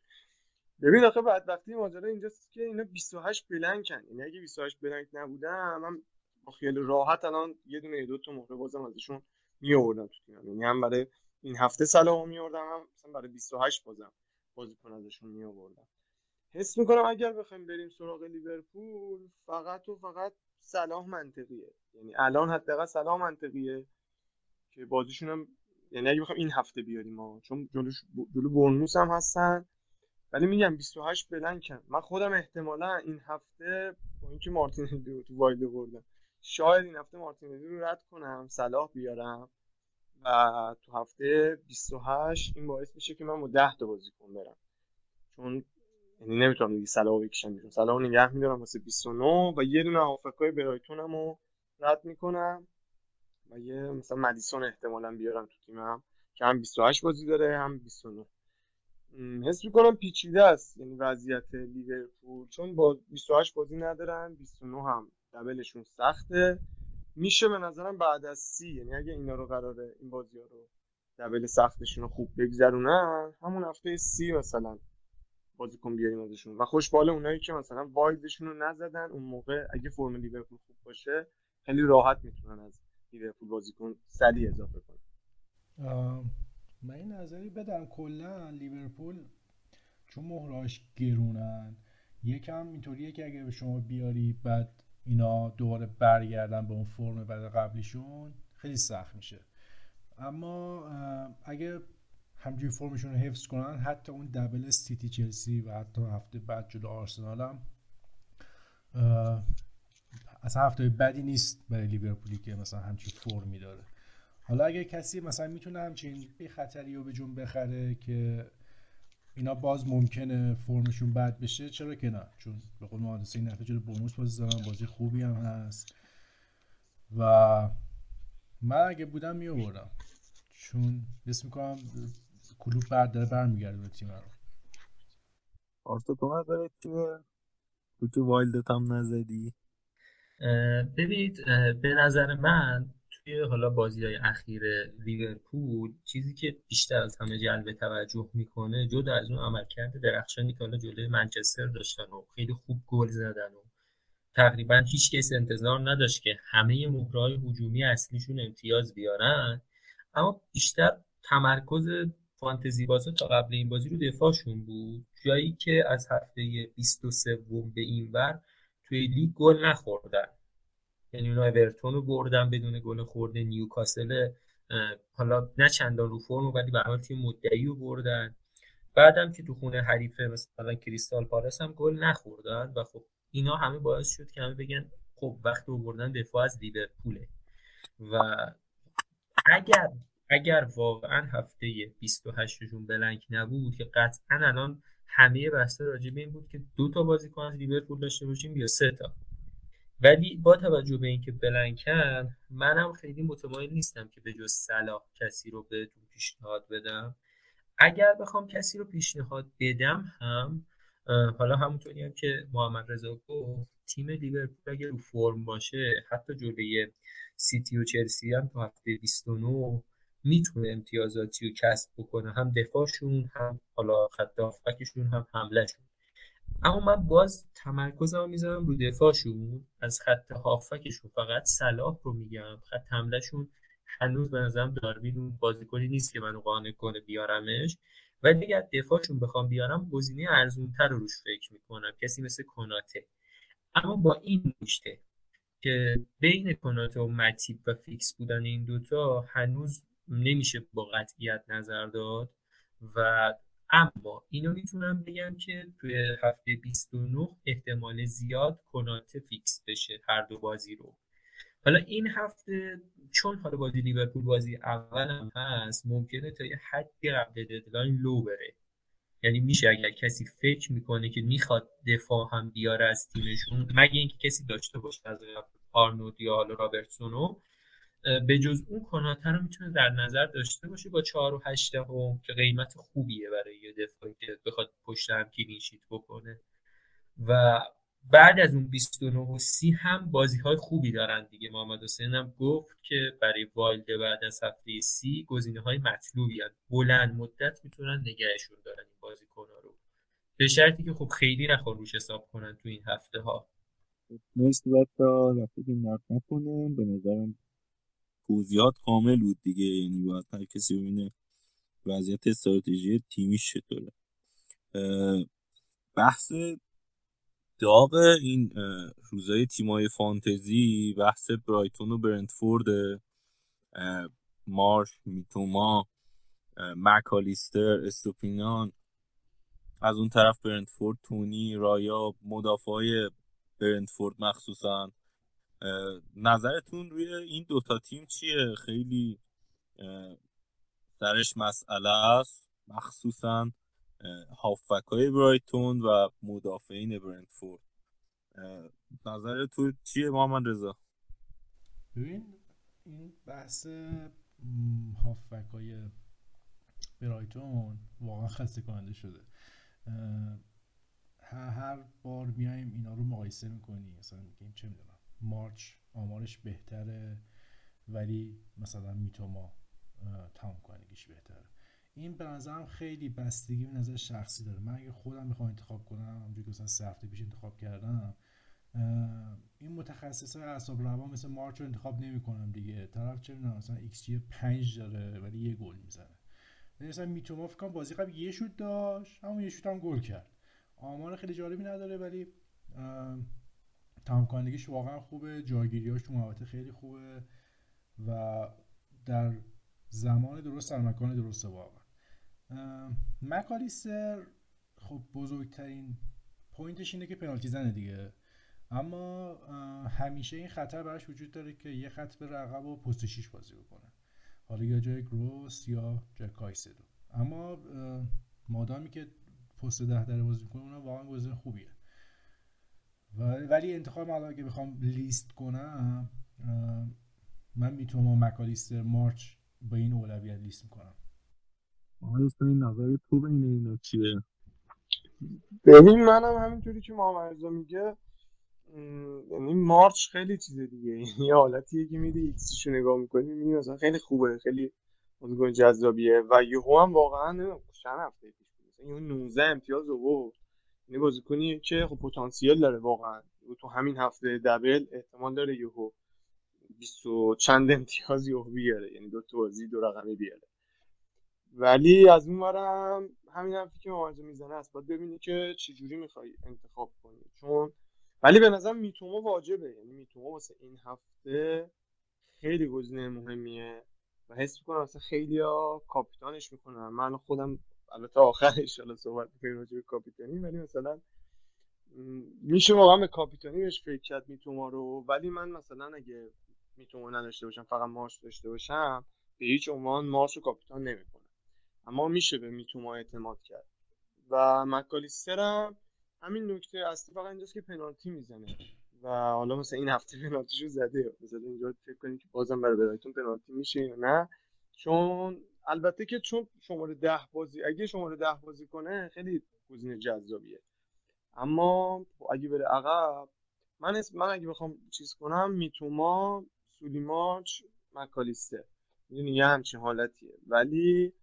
ببین آخه وقتی ماجرا اینجاست که اینا 28 blank ن. یعنی اگه 28 blank نبودم من با خیال راحت الان یه دونه دو تا موقع بازم ازشون می آوردم تو تیمم. یعنی هم برای این هفته سلام می آوردم هم مثلا برای 28 بازم بازیکن ازشون می آوردم حس می‌کنم اگر بخوایم بریم سراغ لیورپول فقط و فقط صلاح منطقیه. یعنی الان حداقل صلاح منطقیه که بازیشون هم یعنی اگه بخوایم این هفته بیاریم ما چون جلوش جلو برنوس هم هستن. ولی میگم 28 بلنکن. من خودم احتمالا این هفته با اینکه مارتینلی رو تو وایلد بردم شاید این هفته مارتینلی رو رد کنم صلاح بیارم. و تو هفته 28 این باعث میشه که من با 10 تا بازیکن برم. چون یعنی نمی‌تونم دیگه صلاح بکشم بیرون. صلاح نگه میدارم واسه 29 و یه دونه هافکای برایتونم رو رد می‌کنم و یه مثلا مدیسون احتمالا بیارم تو تیمم که هم 28 بازی داره هم 29 حس می‌کنم پیچیده است یعنی وضعیت لیورپول. چون با 28 بازی ندارن 29 هم دبلشون سخته. میشه به نظرم بعد از سی. یعنی اگه اینا رو قراره این بازی ها رو دبل سختشون رو خوب بگذرونن همون هفته سی مثلا. بازیکن بیاریم ازشون. و خوشبال اونایی که مثلا وایدشون رو نزدن اون موقع اگه فرم لیورپول خوب باشه خیلی راحت می‌تونن از لیورپول بازیکن سریع اضافه کنن. من این نظری بدم. کلا لیورپول چون مهراش گرونن یکم اینطوریه که اگه به شما بیاری بعد اینا دوباره برگردن به اون فرم بعد قبلیشون خیلی سخت میشه. اما اگه همجوری فرمشون رو حفظ کنن حتی اون دبل سیتی چلسی و حتی هفته بعد جلو آرسنال هم اصلا هفته بدی نیست برای لیورپولی که مثلا همچین فرمی داره. حالا اگه کسی مثلا می‌تونه همچین خطری رو به جون بخره که اینا باز ممکنه فرمشون بد بشه چرا که نه؟ چون به قول مهندسی این جلو بونوس بازی دارن بازی خوبی هم هست. و من اگه بودم میوردم چون حس می‌کنم کلوب بعد داره برمیگرده به تیم رو آرتا تو چیه؟ تو که وایلدت هم نزدی ببینید به نظر من توی حالا بازی های اخیر لیورپول چیزی که بیشتر از همه جلب توجه می‌کنه جدا از اون عملکرد درخشانی که حالا جلوی منچستر داشتن و خیلی خوب گل زدن و تقریبا هیچ کس انتظار نداشت که همه مهرهای هجومی اصلیشون امتیاز بیارن اما بیشتر تمرکز فانتزی بازا تا قبل این بازی رو دفاعشون بود. جایی که از هفته 23 به این بر توی لیگ گل نخوردن. یعنی اونا اورتون رو بردن بدون گل خورده نیوکاسل حالا نه چندان رو فرم ولی به حال تیم مدعی رو بردن. بعدم که تو خونه حریف مثلا کریستال پالاس هم گل نخوردن و خب اینا همه باعث شد که همه بگن خب وقتی بردن دفاع از لیورپوله. و اگر اگر واقعا هفته 28 شون بلنک نبود که قطعا الان همه بسته راجع به این بود که دو تا بازیکن از لیورپول داشته باشیم یا سه تا. ولی با توجه به اینکه بلنکن منم خیلی مطمئن نیستم که به جز صلاح کسی رو بهتون پیشنهاد بدم. اگر بخوام کسی رو پیشنهاد بدم هم حالا همونطوری هم که محمد رضا گفت تیم لیورپول اگه رو فرم باشه حتی جلوی سیتی و چلسی هم تو هفته 29 می‌تونه امتیازاتی رو کسب بکنه. هم دفاعشون هم حالا خط هافبکشون هم حملهشون. اما من باز تمرکزم می‌ذارم رو دفاعشون. از خط هافکشون فقط صلاح رو میگم. خط حملهشون هنوز به نظرم داروین اون بازیکنی نیست که منو قانع کنه بیارمش. ولی اگر دفاعشون بخوام بیارم گزینه ارزونتر رو روش فکر می‌کنم. کسی مثل کناته. اما با این نکته که بین کناته و متیب و فیکس بودن این دوتا هنوز نمیشه با قطعیت نظر داد و اما اینو می‌تونم بگم که توی هفته 29 احتمال زیاد کناته fix بشه هر دو بازی رو. حالا این هفته چون حالا بازی لیورپول بازی اول هم هست ممکنه تا یه حدی قبل deadline لو بره. یعنی میشه اگر کسی فکر می‌کنه که می‌خواد دفاع هم بیاره از تیمشون مگه اینکه کسی داشته باشه از آرنولد یا حالا رابرتسونو به جز اون کناته رو می‌تونه در نظر داشته باشه با 4 و 8 هم که قیمت خوبیه برای یه دفاعی که بخواد پشت هم کلینشیت بکنه. و بعد از اون 29 و 30 هم بازی های خوبی دارن دیگه. محمد حسین هم گفت که برای والد بعد از هفته 30 گزینه های مطلوبی هست. بلند مدت می‌تونن نگهشون دارن این بازیکن ها رو. به شرطی که خب خیلی نخوان روش حساب کنن تو این هفته ها. مرسی بچه نکنم به نظرم توضیحات کامل بود دیگه. یعنی باید هر کسی ببینه وضعیت استراتژی تیمیش چطوره. بحث داغ این روزای تیمای فانتزی بحث برایتون و برنتفورد مارش میتوما مکالیستر استوپینان. از اون طرف برنتفورد تونی رایا مدافع برنتفورد مخصوصا. نظرتون روی این دوتا تیم چیه؟ خیلی سرش مسئله است مخصوصا هافبک های برایتون و مدافعین برنتفورد. نظر تو چیه محمد رضا؟ ببین این بحث هافبک های برایتون واقعا خسته کننده شده هر بار میایم اینا رو مقایسه می‌کنیم مثلا میگیم چه می‌دونم مارچ آمارش بهتره ولی مثلا میتوما تمام کنندگیش بهتره. این به نظرم خیلی بستگی به نظر شخصی داره. من اگه خودم می‌خوام انتخاب کنم همونجوری که مثلا سه هفته پیش انتخاب کردم این متخصص اعصاب روان مثل مارچ رو انتخاب نمی‌کنم دیگه. طرف چه می‌دونم مثلا ایکس جی 5 داره ولی یه گل می‌زنه. مثلا میتوما فکر بازی قبل یه شوت داشت همون یه شوت هم گل کرد. آمار خیلی جالبی نداره ولی تمام کنندگیش واقعا خوبه جایگیریاش تو خیلی خوبه و در زمان درست در مکان درسته واقعا. مکالیستر خب بزرگترین پوینتش اینه که پنالتی زنه دیگه. اما همیشه این خطر براش وجود داره که یه خط به رقب و پست 6 بازی بکنه. حالا یا جای گروس یا جای کایسدو. اما مادامی که پست ده داره بازی می‌کنه اونم واقعا گزینه خوبیه. ولی انتخاب الان اگه بخوام لیست کنم من می‌تونم مکالیستر مارچ با این اولویت لیست می‌کنم. این نظر تو بین اینا چیه؟ ببین منم همینطوری که محمد میگه یعنی مارچ خیلی چیز دیگه. یه حالتیه که میری ایکسیشو نگاه می‌کنی می‌بینی مثلا خیلی خوبه خیلی بازیکن جذابیه. و یهو هم واقعا چند هفته پیش بود؟ مثلا 19 امتیاز آورد یعنی بازیکنی که خب پتانسیل داره واقعا. تو همین هفته دبل احتمال داره یهو 20 و چند امتیاز یهو بیاره. یعنی دو تا بازی دو رقمی بیاره. ولی از اون ورم همین حرفی که مواجه می‌زنه است. باید ببینی که چجوری می‌خوای انتخاب کنی. چون ولی به نظر میتوما واجبه. یعنی میتوما واسه این هفته خیلی گزینه مهمیه. و حس می‌کنم مثلا خیلی ها کاپیتانش می‌کنن من خودم البته آخرش حالا صحبت می‌کنیم راجع به کاپیتانی ولی مثلا میشه واقعا به کاپیتانی بهش فکر کرد میتوما رو ولی من مثلا اگه میتوما نداشته باشم فقط مارش داشته باشم به هیچ عنوان مارش رو کاپیتان نمی‌کنه اما میشه به میتوما اعتماد کرد. و مکالیسترم همین نکته اصلی فقط اینجاست که پنالتی می‌زنه. و حالا مثلا این هفته پنالتیشو زده. مثلا اینجا فکر کنید که بازم برای برایتون پنالتی میشه یا نه. چون البته که چون شماره ده بازی اگه شماره ده بازی کنه خیلی گزینه جذابیه. اما اگه بره عقب من اسم من اگه بخوام چیز کنم میتوما سولیماچ مکالیستر. می‌دونی یه همچین حالتیه. ولی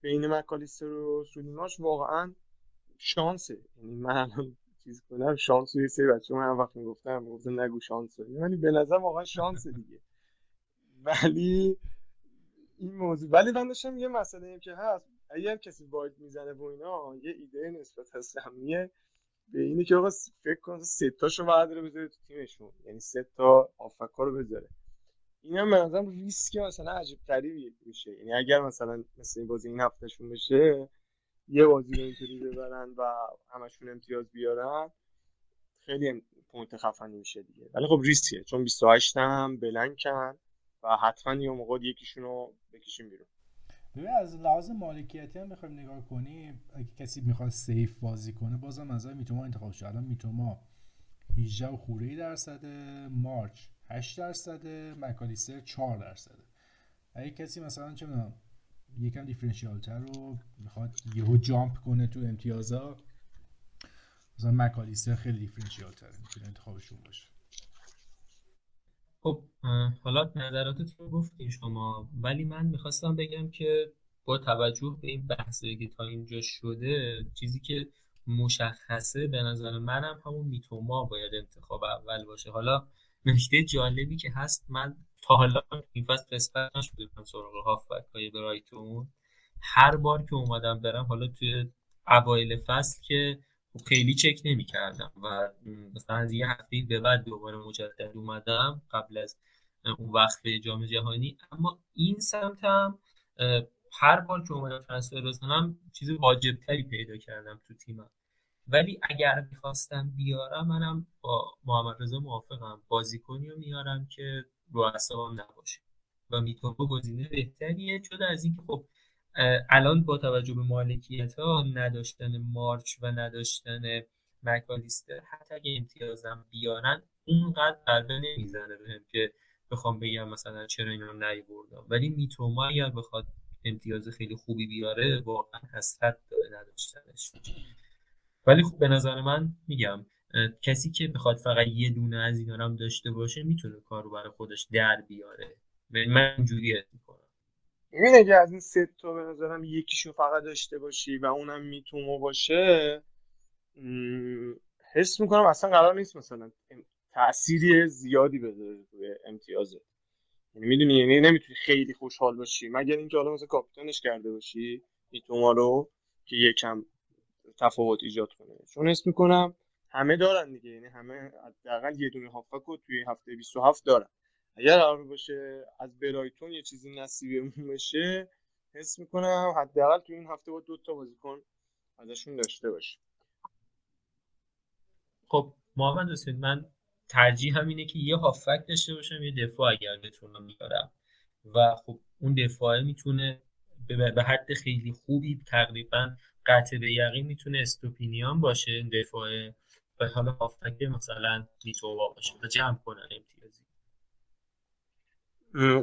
بین مکالیستر و سولیماچ واقعا شانسه. یعنی من الان چیز کنم شانس یه سری بچه من وقت می‌گفتم می‌گفتم نگو شانس ولی به نظر واقعا شانس دیگه. ولی این موضوع. ولی من داشتم یه مسئله این که هست. اگر کسی واید می‌زنه و اینا یه ایده نسبت سمیه به اینه که آقا فکر کن سه تاشو برداره بذاره تو تیمشون. یعنی سه تا آفکا رو بذاره. این هم به نظرم ریسک مثلا عجیب غریبی میشه. یعنی اگر مثلا مثل این بازی این هفتهشون بشه یه بازی رو اینطوری ببرن و همشون امتیاز بیارن خیلی point خفنی میشه دیگه. ولی خب ریسکیه. چون 28 هم blank ن. و حتما یه موقع یکیشون رو بکشیم بیرون. ببین از لحاظ مالکیتی هم بخوایم نگاه کنیم اگه کسی می‌خواد safe بازی کنه بازم از میتوما انتخاب شد. الان میتوما 18 و خورده درصد مارچ 8 درصد مکالیستر 4 درصد اگه کسی مثلا چه می‌دونم یکم دیفرنشیال تر رو می‌خواد یهو جامپ کنه تو امتیازا مثلا مکالیستر خیلی دیفرنشیال تره می‌تونه انتخابشون باشه. خب حالا نظراتتون رو گفتین شما ولی من می‌خواستم بگم که با توجه به این بحثی که تا اینجا شده چیزی که مشخصه به نظر منم همون میتوما باید انتخاب اول باشه. حالا نکته جالبی که هست من تا حالا این فصل قسمت نشده سراغ هافبک های برایتون. هر بار که اومدم برم حالا توی اوایل فصل که خیلی چک نمی کردم و مثلا از یه هفته به بعد دوباره مجدد اومدم قبل از اون وقت جام جهانی. اما این سمت هم هر بار که اومدم ترنسفر بزنم چیز واجب تری پیدا کردم تو تیمم. ولی اگر می‌خواستم بیارم منم با محمد رضا موافقم. بازیکنی رو میارم که رو اصابم نباشه. و میتوبه گزینه بهتریه جدا از اینکه خب الان با توجه به مالکیت ها نداشتن مارچ و نداشتن مکالیستر. حتی اگه امتیازم بیارن اونقدر ضربه نمی‌زنه بهم که بخوام بگم مثلا چرا اینا رو بردم ولی میتوما اگر بخواد امتیاز خیلی خوبی بیاره واقعا حسرت داره نداشتنش. ولی خب به نظر من میگم کسی که بخواد فقط یه دونه از اینا هم داشته باشه می‌تونه کار رو برای خودش در بیاره. من اینجوری می‌کنم. این اگه از این سه تا به نظرم یکیشو فقط داشته باشی و اونم می‌تونه باشه حس می‌کنم اصلا قرار نیست مثلا تأثیری زیادی بذاره روی امتیازه یعنی می‌دونی یعنی نمی‌تونی خیلی خوشحال باشی. مگر اینکه حالا مثلا کاپیتانش کرده باشی میتوما رو که یکم تفاوت ایجاد کنه. چون حس می‌کنم همه دارن دیگه یعنی همه حداقل یه دونه هافک رو توی هفته 27 دارن. اگر قرار باشه از برایتون یه چیزی نصیبمون بشه حس می‌کنم حداقل تو این هفته با دو تا بازیکن ازشون داشته باشه خب محمد حسین من ترجیح هم اینه که یه هافک داشته باشم یه دفاع اگر بتونم بیارم و خب اون دفاعه می‌تونه به حد خیلی خوبی تقریبا قطع به یقین می‌تونه استوپینیان باشه دفاع و حالا هافک مثلا لیتووا باشه و جمع کنن امتیازی.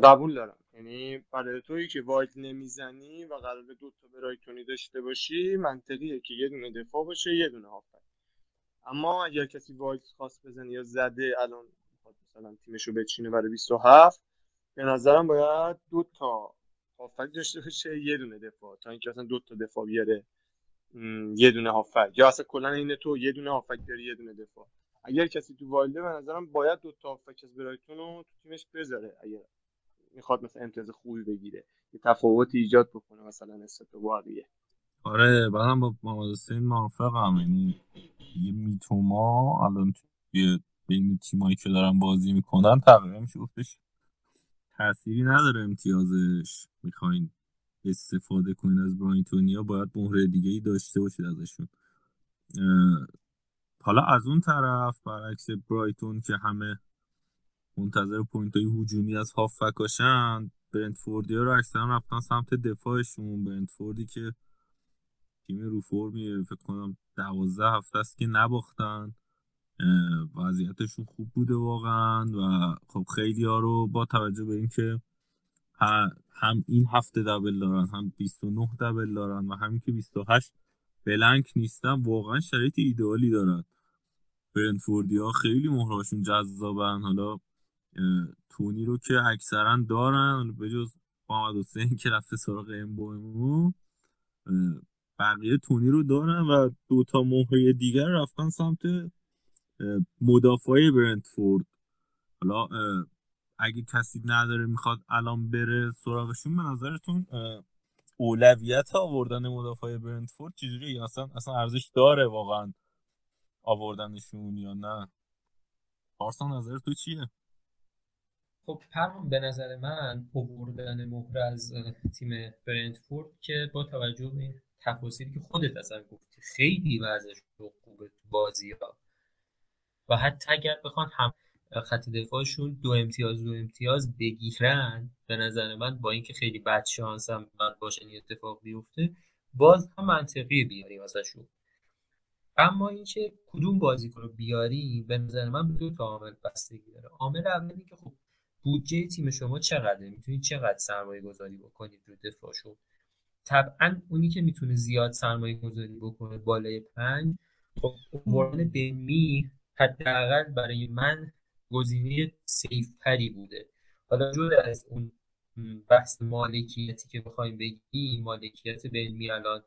قبول دارم. یعنی برای تویی که واید نمی‌زنی و قرار دو تا برایتونی داشته باشی منطقیه که یه دونه دفاع باشه یه دونه هافک اما اگر کسی واید خواست بزنه یا زده الان مثلا تیمشو بچینه برای 27 به نظرم باید دو تا هافک داشته باشه یه دونه دفاع. تا اینکه اصلا دو تا دفاع بیاره یه دونه هافک. یا اصلا کلا این تو یه دونه هافک داری یه دونه دفاع. اگر کسی تو والده به نظرم باید دو تا از برایتون رو تو تیمش بذاره. اگر می‌خواد مثلا امتیاز خوبی بگیره یه تفاوتی ایجاد بکنه مثلا نسبت به بقیه آره بعدم با محمد حسین موافقم. یعنی یه میتوما الان بین تیمایی که دارن بازی می‌کنن تقریبا میشه گفتش تأثیری نداره امتیازش. می‌خواین استفاده کنید از برایتونیا باید مهره دیگه ای داشته باشید ازشون. حالا از اون طرف برعکس برایتون که همه منتظر point های هجومی از هافبکاشن برنتفوردی ها رو اکثرا رفتن سمت دفاعشون. برنتفوردی که تیم رو فرمیه فکر کنم دوازده هفته است که نباختن. وضعیتشون خوب بوده واقعا و خب خیلی ها رو با توجه به اینکه هم این هفته دبل دارن هم 29 دبل دارن و همین که 28 بلنک نیستن واقعا شرایط ایدئالی دارن. برنفوردی ها خیلی مهراشون جذابن. حالا تونی رو که اکثرا دارن به جز محمد حسین که رفته سراغ امبومو بقیه تونی رو دارن و دوتا مهره دیگر رفتن سمت مدافع برنتفورد حالا اگه کسی نداره می‌خواد الان بره سراغشون به نظرتون اولویت آوردن مدافع برنتفورد چجوری اصلا اصلا ارزش داره واقعا. آوردنشون یا نه؟ پارسان نظر تو چیه؟ خب پرمان به نظر من آوردن مهره از تیم برنتفورد که با توجه به تفاصیلی که خودت اصلا گفتی خیلی وضعش خوبه تو بازی ها و حتی اگر بخوان هم خط دفاعشون دو امتیاز دو امتیاز بگیرن به نظر من با اینکه خیلی بد شانس هم باشه این اتفاق بیفته باز هم منطقی بیاریم ازشون اما اینکه کدوم بازیکن رو بیاری به نظر من به دو تا عامل بستگی داره. عامل اولی که خب بودجه تیم شما چقدره؟ می‌تونید چقدر سرمایه گذاری بکنید رو دفاعشون؟ طبعا اونی که می‌تونه زیاد سرمایه گذاری بکنه بالای پنج. خب بردن می حداقل برای من گزینه سیف تری بوده. حالا جدا از اون بحث مالکیتی که بخوایم بگیم مالکیت بنمی الان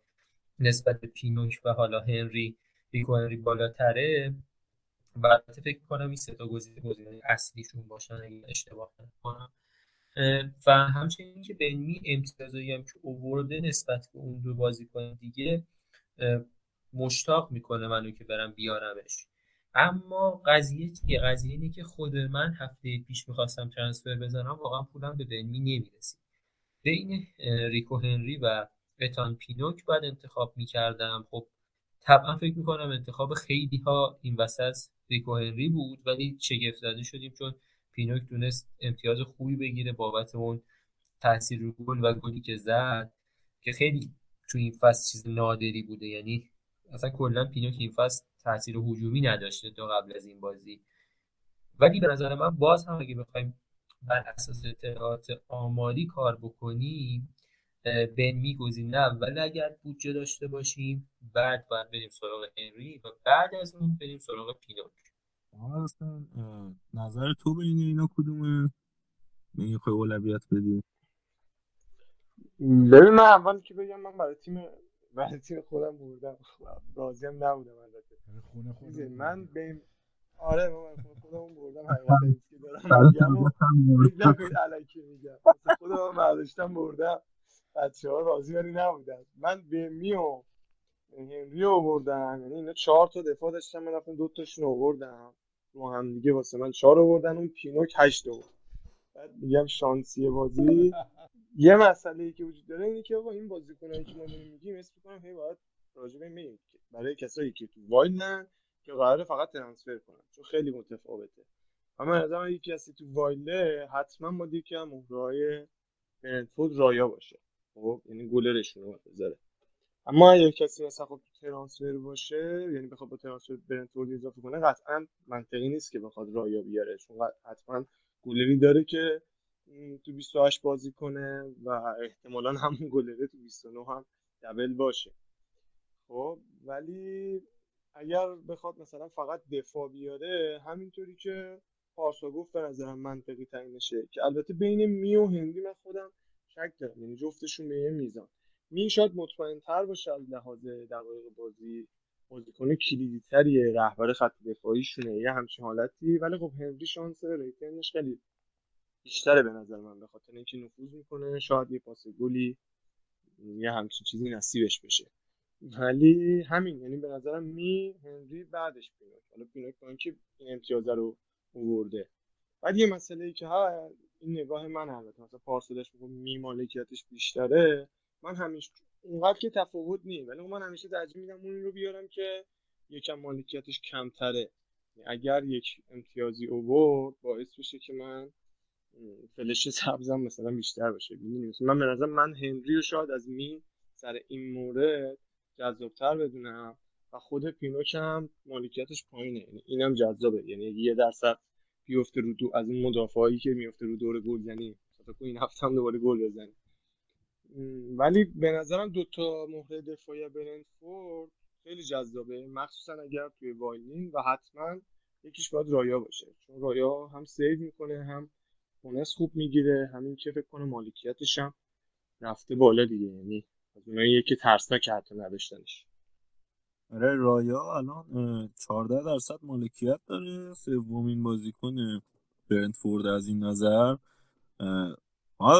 نسبت به پینوک و حالا هنری ریکو هنری بالاتره. و فکر کنم این سه تا گزینه اصلیشون باشن اگه اشتباه نکنم. و همچنین که بنمی امتیازایی هم که اوورده نسبت به اون دو بازیکن دیگه مشتاق می‌کنه منو که برم بیارمش. اما قضیه چیه؟ قضیه اینه که خود من هفته پیش می‌خواستم ترانسفر بزنم واقعا پولم به بنمی نمی‌رسید. بین ریکو هنری و اتان پینوک باید انتخاب می‌کردم. خب طبعا فکر می‌کنم انتخاب خیلی ها این وسط ریکو هنری بود ولی شگفت زده شدیم چون پینوک تونست امتیاز خوبی بگیره بابت اون تاثیر گل و گلی که زد که خیلی تو این فصل چیز نادری بوده. یعنی اصلا کلا پینوک این فصل تاثیر هجومی نداشته تا قبل از این بازی. ولی به نظر من باز هم اگه بخوایم بر اساس اطلاعات آماری کار بکنیم بنمی گزینه اول اگر بودجه داشته باشیم بعد باید بریم سراغ هنری و بعد از اون بریم سراغ پینوک. نظر تو بین اینا کدومه؟ می‌خوای اولویت بدی. ببین من اول که بگم من برای تیم برای تیم خودم بردم. راضی هم نبودم البته. خونه خونه من به آره من خودم بردم. حقیقتا که دارم میگم الکی میگم خودم برداشتم بردم. بچه ها راضی ولی نبودن. من به میو هنری آوردم. یعنی اینا چهار تا دفاع داشتم من رفتم دو تاشون آوردم. رو هم دیگه واسه من چهار آوردن اون پینوک هشت آورد. بعد میگم شانسی بازی. یه مسئله ای که وجود داره اینه که آقا این بازیکنایی که ما داریم میگیم اسم می‌کنم هی باید راجع به برای کسایی که تو وایلن که قراره فقط ترانسفر کنن چون خیلی متفاوته. اما اون یکی هستی تو وایله حتما با یکی هم مهرهای رایا باشه. خب یعنی گلرشون رو بذاره. اما اگه کسی مثلا خب ترانسفر باشه یعنی بخواد با ترانسفر برنتفورد اضافه کنه قطعا منطقی نیست که بخواد رایا بیاره چون حتما گلری داره که تو 28 بازی کنه و احتمالا همون گلره تو 29 هم دبل باشه. خب ولی اگر بخواد مثلا فقط دفاع بیاره همینطوری که پارسا گفت به نظرم منطقی ترینشه که البته بین می و هندی من خودم شک دارم یعنی جفتشون به یه میزان. می شاید مطمئن تر باشه از لحاظ دقایق بازی. بازیکن کلیدی تریه رهبر خط دفاعیشونه یه همچین حالتی. ولی خب هنری شانس ریترنش خیلی بیشتره به نظر من به خاطر اینکه نفوذ می‌کنه. شاید یه پاس گلی یه همچین چیزی نصیبش بشه. ولی همین یعنی به نظرم می هنری بعدش پینوک. حالا پینوک با اینکه این امتیاز رو اوورده بعد یه مسئله ای که ها این نگاه من البته. مثلا پارسالش میگم می مالکیتش بیشتره. من همیشه اونقدر که تفاوت نیست ولی من همیشه ترجیح میدم اون رو بیارم که یکم مالکیتش کمتره. اگر یک امتیازی اوورد باعث بشه که من فلش سبزم مثلا بیشتر باشه. می‌دونی؟ من به نظر من هنری رو شاید از می سر این مورد جذابتر بدونم و خود پینوک هم مالکیتش پایینه. یعنی اینم جذابه. یعنی یه درصد بیفته رو دو از این مدافعایی که میفته رو دور گل یعنی این هفته هم دوباره گل بزنی. ولی به نظرم دوتا مهره دفاعی برنفورد خیلی جذابه. مخصوصا اگر توی واینینگ و حتما یکیش باید رایا باشه. چون رایا هم سیو می‌کنه هم بونس خوب می‌گیره همین که فکر کنه مالکیتش هم رفته بالا دیگه. یعنی از اونایی یکی ترسناک حتی نداشتنش. آره رایا الان 14 درصد مالکیت داره. سومین بازیکن برنتفورد از این نظر.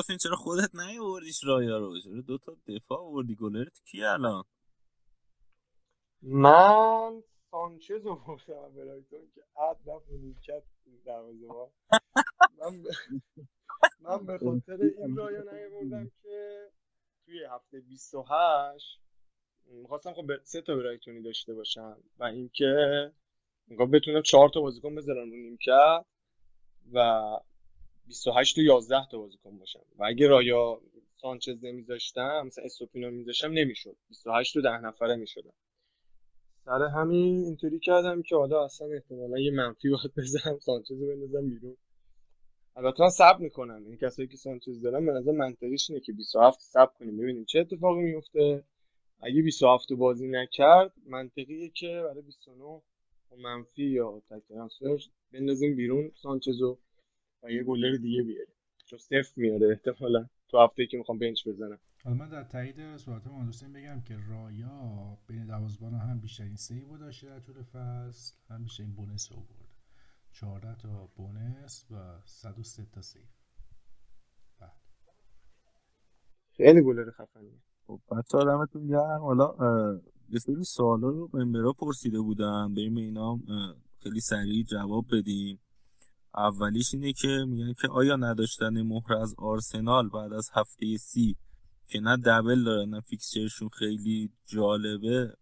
این چرا خودت نیوردیش رایا رو؟ چرا دو تا دفاع آوردی؟ گلرت کی الان؟ من سانچز آوردم برایتون که عد رفت مالکیت دروازه من من به خاطر این رایا نیوردم که توی هفته 28 می‌خواستم خب سه تا برایتونی داشته باشم و اینکه میگم بتونم چهار تا بازیکن بذارم رو نیمکت و 28 تا 11 تا بازیکن باشم و اگه رایا سانچز نمیذاشتم مثلا استوپینو میذاشتم نمی‌شد. 28 تا 10 نفره می‌شدم سر همین اینطوری کردم که حالا اصلا احتمالا یه منفی باید بزنم سانچز رو بندازم بیرون. البته من صبر می‌کنم. این کسایی که سانچز دارن به نظر منطقیش اینه که 27 صبر کنیم. ببینیم چه اتفاقی میفته اگه 27 بازی نکرد منطقیه که برای 29 منفی یا تک بندازیم بیرون سانچزو و یه گلر دیگه بیاریم. چون صفر میاره احتمالا تو هفته که می‌خوام bench بزنم. حالا من در تایید صحبت مهندسین بگم که رایا بین دروازه‌بان هم بیشترین save داشته در طول فصل هم بیشترین bonus آورد 14 تا bonus و 103 تا save. بله. خیلی گلر خفنیه. خب بچه آدمتون گرم. حالا یه سری سوالا رو ممبرا پرسیده بودن. بریم اینا خیلی سریع جواب بدیم. اولیش اینه که میگن که آیا نداشتن مهر از آرسنال بعد از هفته سی که نه دبل داره نه فیکسچرشون خیلی جالبه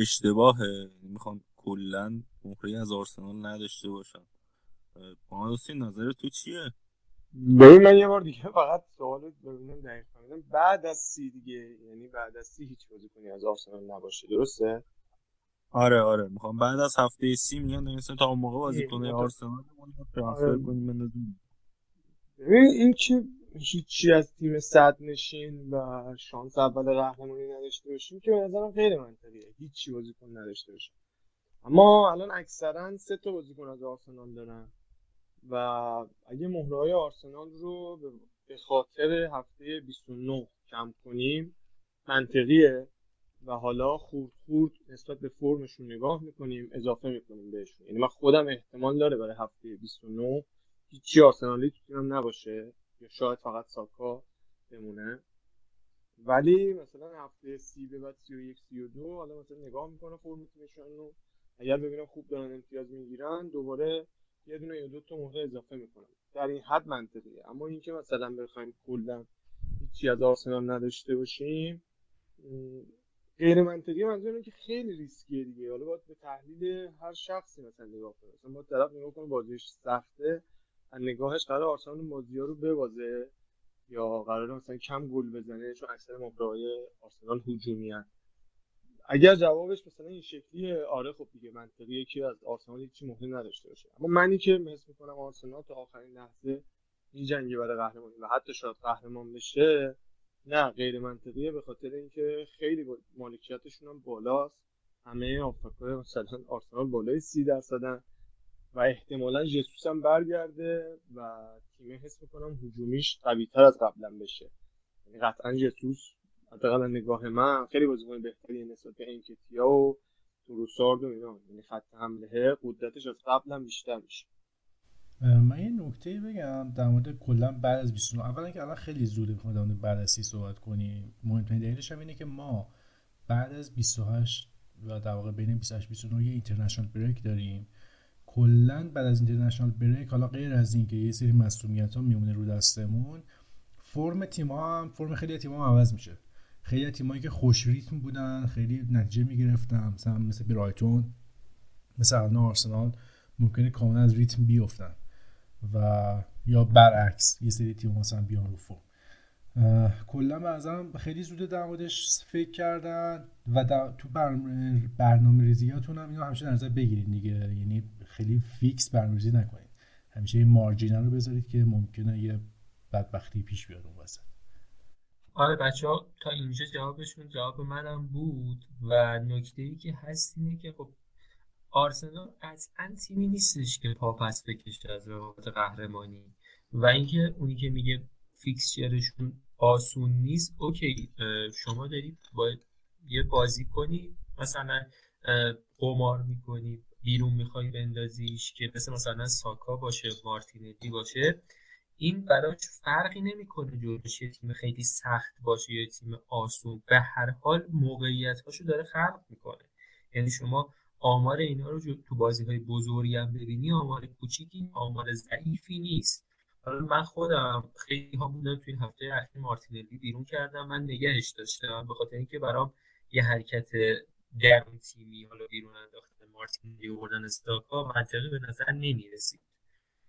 اشتباهه. یعنی می‌خوان کلا مهری از آرسنال نداشته باشن. پانوسی نظر تو چیه؟ ببین من یه بار دیگه فقط سوال ببینم دقیق فهمیدم. بعد از سی دیگه یعنی بعد از سی هیچ بازیکنی از آرسنال نباشه درسته؟ آره آره می‌خوام. بعد از هفته سی میگن مثلا تا اون موقع بازیکن آرسنال ترانسفر آره. کنیم بندازیم. ببین این که هیچی از تیم صد نشین و شانس اول قهرمانی نداشته باشیم که به نظرم غیر منطقیه. هیچی بازیکن نداشته باشیم. اما الان اکثرا سه تا بازیکن از آرسنال دارن. و اگه مهرهای آرسنال رو به خاطر هفته 29 کم کنیم منطقیه و حالا خورد خورد نسبت به فرمشون نگاه می‌کنیم اضافه می‌کنیم بهشون. یعنی من خودم احتمال داره برای هفته 29 هیچی آرسنالی تو تیمم نباشه یا شاید فقط ساکا بمونه. ولی مثلا هفته سی به بعد 31 32 حالا مثلا نگاه می‌کنه فرم تیمشون رو. اگر ببینم خوب دارن امتیاز می‌گیرن دوباره یه دونه یا دو تا اضافه می‌کنم. در این حد منطقیه. اما اینکه مثلا بخوایم کلا هیچی از آرسنال نداشته باشیم غیر منطقی منظور که خیلی ریسکیه دیگه. حالا باید به تحلیل هر شخصی مثلا نگاه کنه مثلا با طرف نگاه کنه بازیش سخته از نگاهش قرار آرسنال بازی رو ببازه یا قرار مثلا کم گل بزنه چون اکثر مهرهای آرسنال هجومی اگر جوابش مثلا این شکلیه آره خب دیگه منطقیه که از آرسنال هیچی مهم نداشته باشه. اما منی که حس می‌کنم آرسنال تا آخرین لحظه جنگی برای قهرمانی و حتی شاید قهرمان بشه نه غیر منطقیه به خاطر اینکه خیلی مالکیتشون هم بالاست. همه آفریقای مثلا آرسنال بالای سی درصدن و احتمالا جسوس هم برگرده و تیم حس می‌کنم هجومیش قوی تر از قبلا بشه. یعنی قطعا جسوس حداقل نگاه من خیلی بازیکن بهتری نسبت به انکتیا و دروسارد و اینا. یعنی خط حمله قدرتش از قبل هم بیشتر میشه. من یه نکته بگم در مورد کلا بعد از 29 اولا که الان خیلی زوده می‌خوام در مورد بررسی صحبت کنیم. مهمترین دلیلش هم اینه که ما بعد از 28 و در واقع بین 28 29 یه اینترنشنال بریک داریم. کلا بعد از اینترنشنال بریک حالا غیر از اینکه یه سری مسئولیت ها میمونه رو دستمون فرم تیم ها هم فرم خیلی تیم ها عوض میشه. خیلی تیمایی که خوش ریتم بودن خیلی نتیجه می‌گرفتن مثلا مثل برایتون مثل الان آرسنال ممکنه کاملا از ریتم بیفتن و یا برعکس یه سری تیم مثلا بیان رو فرم. کلا به خیلی زود در موردش فکر کردن و تو برنامه ریزیاتون هم اینو همیشه در نظر بگیرید دیگه. یعنی خیلی فیکس برنامه ریزی نکنید. همیشه یه مارجینال رو بذارید که ممکنه یه بدبختی پیش بیاد اون وسط. آره بچه ها تا اینجا جوابشون جواب منم بود و نکته ای که هست اینه که خب آرسنال قطعا تیمی نیستش که پا پس بکشه از رقابت قهرمانی و اینکه اونی که میگه فیکسچرشون آسون نیست اوکی شما دارید باید یه بازی کنی مثلا قمار می‌کنی بیرون می‌خوای بندازیش که مثل مثلا ساکا باشه مارتینلی باشه این براش فرقی نمی‌کنه جلوش یه تیم خیلی سخت باشه یا تیم آسون. به هر حال موقعیت هاشو داره خلق می‌کنه. یعنی شما آمار اینا رو تو بازی های بزرگی هم ببینی آمار کوچیکی آمار ضعیفی نیست. حالا من خودم خیلی ها بودم توی هفته اخیر مارتینلی بیرون کردم. من نگهش داشتم به خاطر اینکه برام یه حرکت درون تیمی حالا بیرون انداختن مارتینلی بردن استاکا منطقی به نظر نمی‌رسید.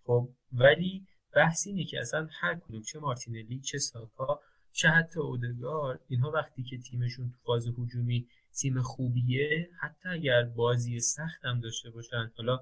خب ولی بحث اینه که اصلا هر کدوم چه مارتینلی چه ساکا چه حتی اودگار اینها وقتی که تیمشون تو فاز هجومی تیم خوبیه حتی اگر بازی سخت هم داشته باشن. حالا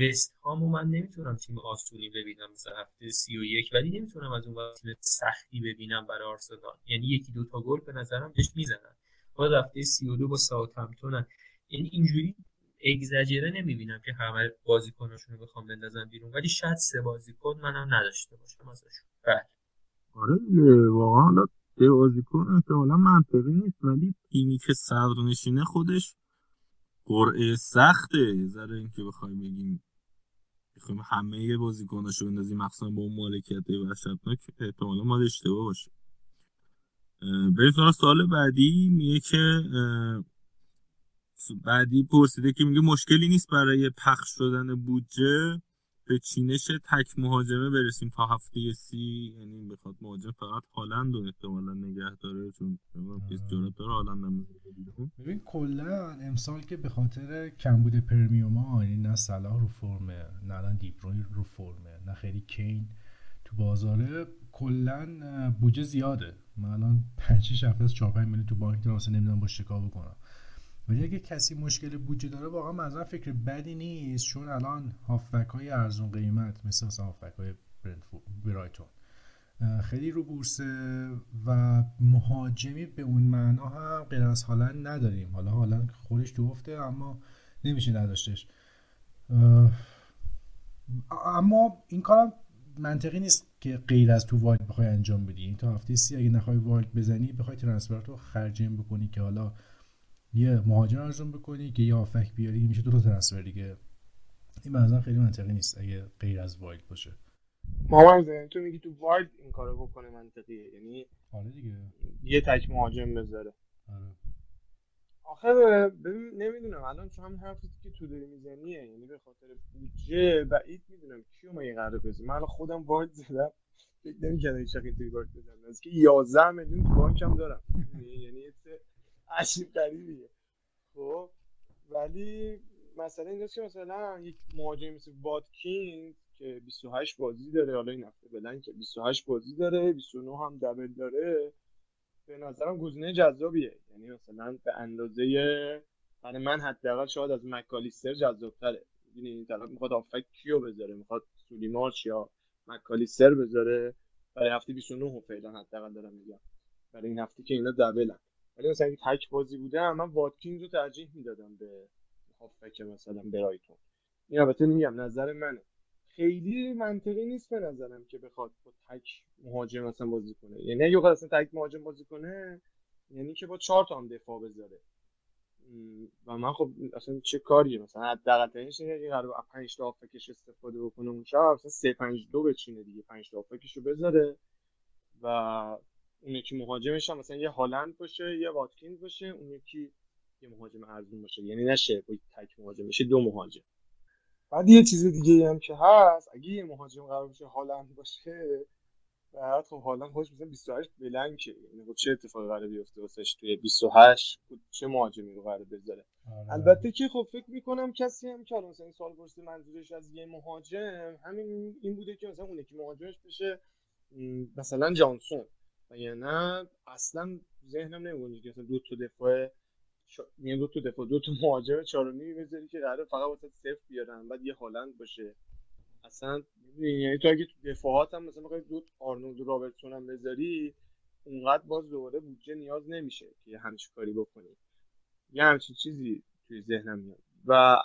وست هامو من نمی‌تونم تیم آسونی ببینم مثلا هفته سی و یک ولی نمی‌تونم از اون تیم سختی ببینم برای آرسنال. یعنی یکی دو تا گل به نظرم بهش می‌زنن. بعد هفته سی و دو با ساوثهمپتون یعنی اینجوری اگزاجره نمی‌بینم که همه بازیکناشون رو بخوام بندازن بیرون. ولی شاید سه بازیکن منم نداشته باشم ازشون. بله. آره واقعا به بازیکن احتمالا منطقی نیست ولی تیمی که صدر نشینه خودش قرعه سخته. ذره اینکه بخوایم بگیم بخوایم همه بازیکناشو بندازیم مخصوصا با اون مالکیت وحشتناک احتمالا ما اشتباه باشه. بریم سال بعدی میگه که بعدی پرسیده که میگه مشکلی نیست برای پخش شدن بودجه به چینش تک مهاجمه برسیم تا هفته سی. یعنی بخواد مهاجم فقط هالند رو احتمالا نگه داره چون کس جرات داره هالند ببین کلا امسال که به خاطر کمبود پرمیوم یعنی نه صلاح رو فرمه نه الان دیپروی رو فرمه نه خیلی کین تو بازاره کلا بودجه زیاده. من الان 5 6 هفته از 4 5 میلیون تو بانک دارم واسه نمی‌دونم با چیکار بکنم. ولی اگه کسی مشکل بودجه داره واقعا مثلا فکر بدی نیست چون الان هافبک های ارزون قیمت مثل مثلا هافبک های برایتون خیلی رو بورسه و مهاجمی به اون معنا هم غیر از هالند نداریم. حالا هالند خودش تو افته اما نمیشه نداشتش. اما این کارم منطقی نیست که غیر از تو wild بخوای انجام بدی. تا هفته سی اگه نخوای wild بزنی بخوای transfer اتو خرج اینم بکنی که حالا یه مهاجم ارزون بکنی که یه هافبک بیاری میشه دو تا transfer دیگه. این منظرم خیلی منطقی نیست اگه غیر از wild باشه. مامان تو میگی تو wild این کارو بکنه منطقیه یعنی آره دیگه. یه تک مهاجم بذاره. آره. آخه ببین نمی‌دونم الان چون همین حرفی که تو داری میزنیه یعنی به خاطر بودجه بعید می‌دونم کیو ما قرار بزنم من خودم wild زدم فکر نمی‌کردم هیچ وقت wild بزنم از که 11 میلیون تو بانکم دارم. یعنی عجیب غریبیه. خب ولی مثلا اینجاست که مثلا یک مهاجم مثل واتکینز که 28 بازی داره حالا این هفته بلند که 28 بازی داره 29 هم دبل داره به نظرم گزینه جذابیه. یعنی مثلا به اندازه برای من حداقل شاید از مکالیستر جذابتره. یعنی طرف می‌خواد آفک کیو بذاره؟ می‌خواد سولیمارچ یا مکالیستر بذاره؟ برای هفته 29 فعلا حداقل دارم میگم. برای این هفته که اینا دبلن. ولی مثلا اگه تک بازی بوده من واتکینز رو ترجیح می‌دادم به هافبک مثلا برایتون این البته میگم نظر منه. خیلی منطقی نیست به نظرم که بخواد با تک مهاجم مثلا بازی کنه. یعنی اگه بخواد اصلا تک مهاجم بازی کنه یعنی که با چهار تا هم دفاع بذاره. و من خب اصلا چه کاریه؟ مثلا حداقل ترینش که قرار 5 تا هافبکش استفاده بکنه اون شب. مثلا 3 5 2 بچینه دیگه 5 تا هافبکشو بذاره و اون یکی مهاجمش هم مثلا یه هالند باشه یه واتکینز باشه اون یکی یه مهاجم ارزون باشه. یعنی نشه با تک مهاجم بشه دو مهاجم. بعد یه چیز دیگه هم که هست اگه یه مهاجم قرار باشه هالند باشه بعد خب هالند خوش مثلا 28 بلنکه. یعنی خب چه اتفاقی قرار بیفته واسش توی 28 چه مهاجمی رو قرار بذاره؟ آره. البته که خب فکر می‌کنم کسی هم که مثلا این سال پرسید منظورش از یه مهاجم همین این بوده که مثلا اون یکی مهاجمش بشه مثلا جانسون. و یعنی اصلا ذهنم نمیگه که دو تا دفاع میگم دو تا دفاع دو تا مهاجم چارونی بذاری که قرار فقط واسه صفر بیارن بعد یه هالند باشه. اصلا یعنی تو اگه تو دفاعات هم مثلا بخوای دو آرنولد رابرتسون هم بذاری اونقدر باز دوباره بودجه نیاز نمیشه که همچین کاری بکنی. یه همچین چیزی توی ذهنم میاد. و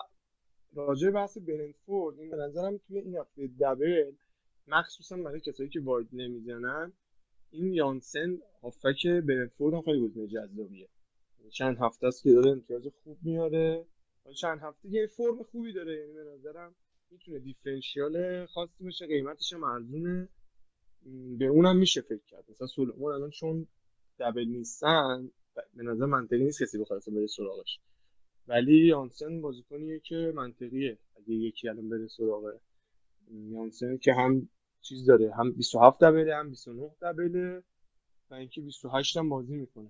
راجع بحث برنتفورد این به نظرم توی این هفته دبل مخصوصا برای کسایی که واید نمی‌زنن این یانسن هافک برنتفورد هم خیلی گزینه جذابیه. چند هفته است که داره امتیاز خوب میاره. چند هفته؟ یه فرم خوبی داره یعنی به نظرم می‌تونه دیفرنشیال خاصی باشه قیمتش هم به اونم میشه فکر کرد. مثلا سولومون الان چون دبل نیستن به نظر منطقی نیست کسی بخواد بره سراغش. ولی یانسن بازیکنیه که منطقیه. اگه یکی الان بره سراغ یانسن که هم چیز داره. هم 27 دبله هم 29 دبله و اینکه 28 هم بازی می‌کنه.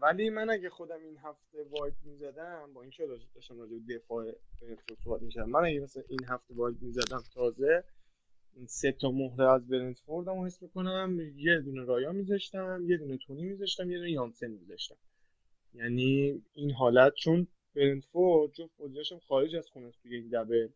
ولی من اگه خودم این هفته واید می‌زدم با اینکه راجع داشتم راجع دفاع صحبت می‌شدم من اگه مثلا این هفته واید می‌زدم تازه این سه تا مهره از رو حس می‌کنم. یه دونه رایا میذاشتم یه دونه تونی میذاشتم یه دونه یانسن میذاشتم. یعنی این حالت چون برنتفورد جفت بازیاشم خارج از خونه توی این دبل.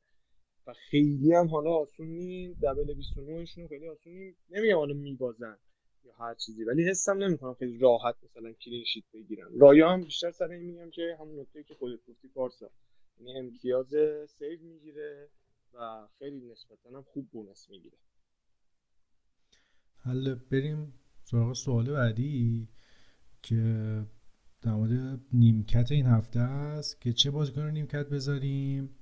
و خیلی هم حالا آسون نیم. دبل 29 شون خیلی آسون نیم. نمیگم حالا میبازن یا هر چیزی ولی حسم نمی‌کنم خیلی راحت مثلا کلین شیت بگیرن. رایا هم بیشتر سر این میگم که همون نکته که خودت گفتی پارسا. یعنی امتیاز سیو می‌گیره و خیلی نسبتا هم خوب بونس می‌گیره. حالا بریم سراغ سوال بعدی که در مورد نیمکت این هفته است که چه بازیکن رو نیمکت بذاریم؟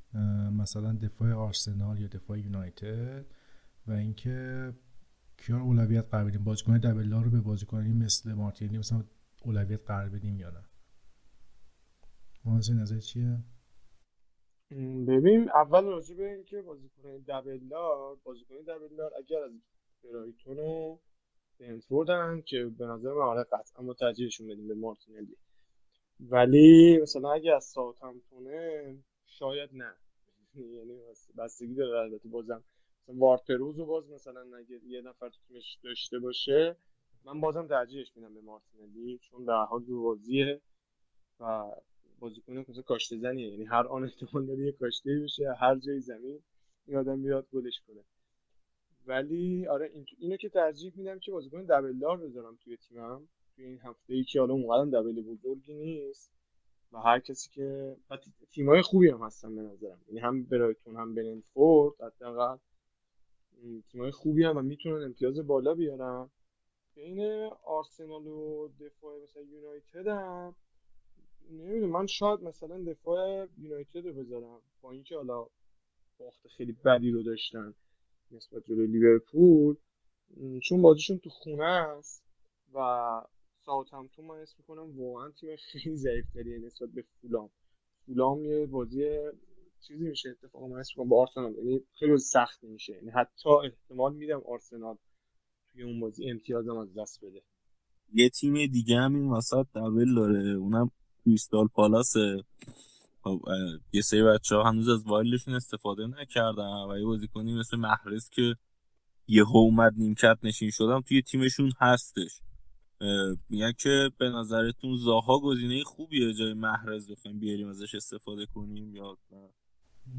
مثلا دفاع آرسنال یا دفاع یونایتد و اینکه کیار اولویت قرار بدیم؟ بازیکن دبل رو به بازیکنی مثل مارتینی مثلا اولویت قرار بدیم یا نه؟ نظر چیه؟ ببین اول راجع به اینکه بازیکن دبلار بازیکن دبلار اگر از برایتون و بنفوردن که به نظر من آره قطعا ما ترجیحشون بدیم به مارتینلی. ولی مثلا اگه از ساوثهمپتونه شاید نه. یعنی بستگی داره البته بازم. مثلا وارپروز رو باز مثلا اگه یه نفر تو تیمش داشته باشه من بازم ترجیحش میدم به مارتینلی چون به حال دو بازیه و بازیکن مثلا کاشته زنیه. یعنی هر آن احتمال داره یه کاشته بشه هر جای زمین این آدم بیاد گلش کنه. ولی آره این اینو که ترجیح میدم که بازیکن دبل دار بذارم توی تیمم. توی این هفته ای که حالا اونقدر دبل بزرگی نیست. و هر کسی که تیمای خوبی هم هستن به نظرم. یعنی هم برایتون هم برنفورد حداقل. تیمای خوبی هم و می‌تونن امتیاز بالا بیارن. بین آرسنال و دفاع مثلا یونایتد هم نمی‌دونم من شاید مثلا دفاع یونایتد رو بذارم. با اینکه حالا باخت خیلی بدی رو داشتن نسبت جلوی لیورپول. چون بازیشون تو خونه است و ساوثهمپتون من اسم می‌کنم واقعا تیم خیلی ضعیفتریه نسبت به فولام. فولام یه بازی چیزی میشه اتفاقا من اسم با آرسنال یعنی خیلی سخت میشه. یعنی حتی احتمال میدم آرسنال توی اون بازی امتیازم از دست بده. یه تیم دیگه هم این وسط دبل داره اونم کریستال پالاسه خب یه سری بچه ها هنوز از وایلشون استفاده نکردن و یه بازیکنی مثل محرز که یه اومد نیمکت نشین شدم توی تیمشون هستش. میگن که به نظرتون زاها گزینه خوبیه جای محرز بخوایم بیاریم ازش استفاده کنیم یا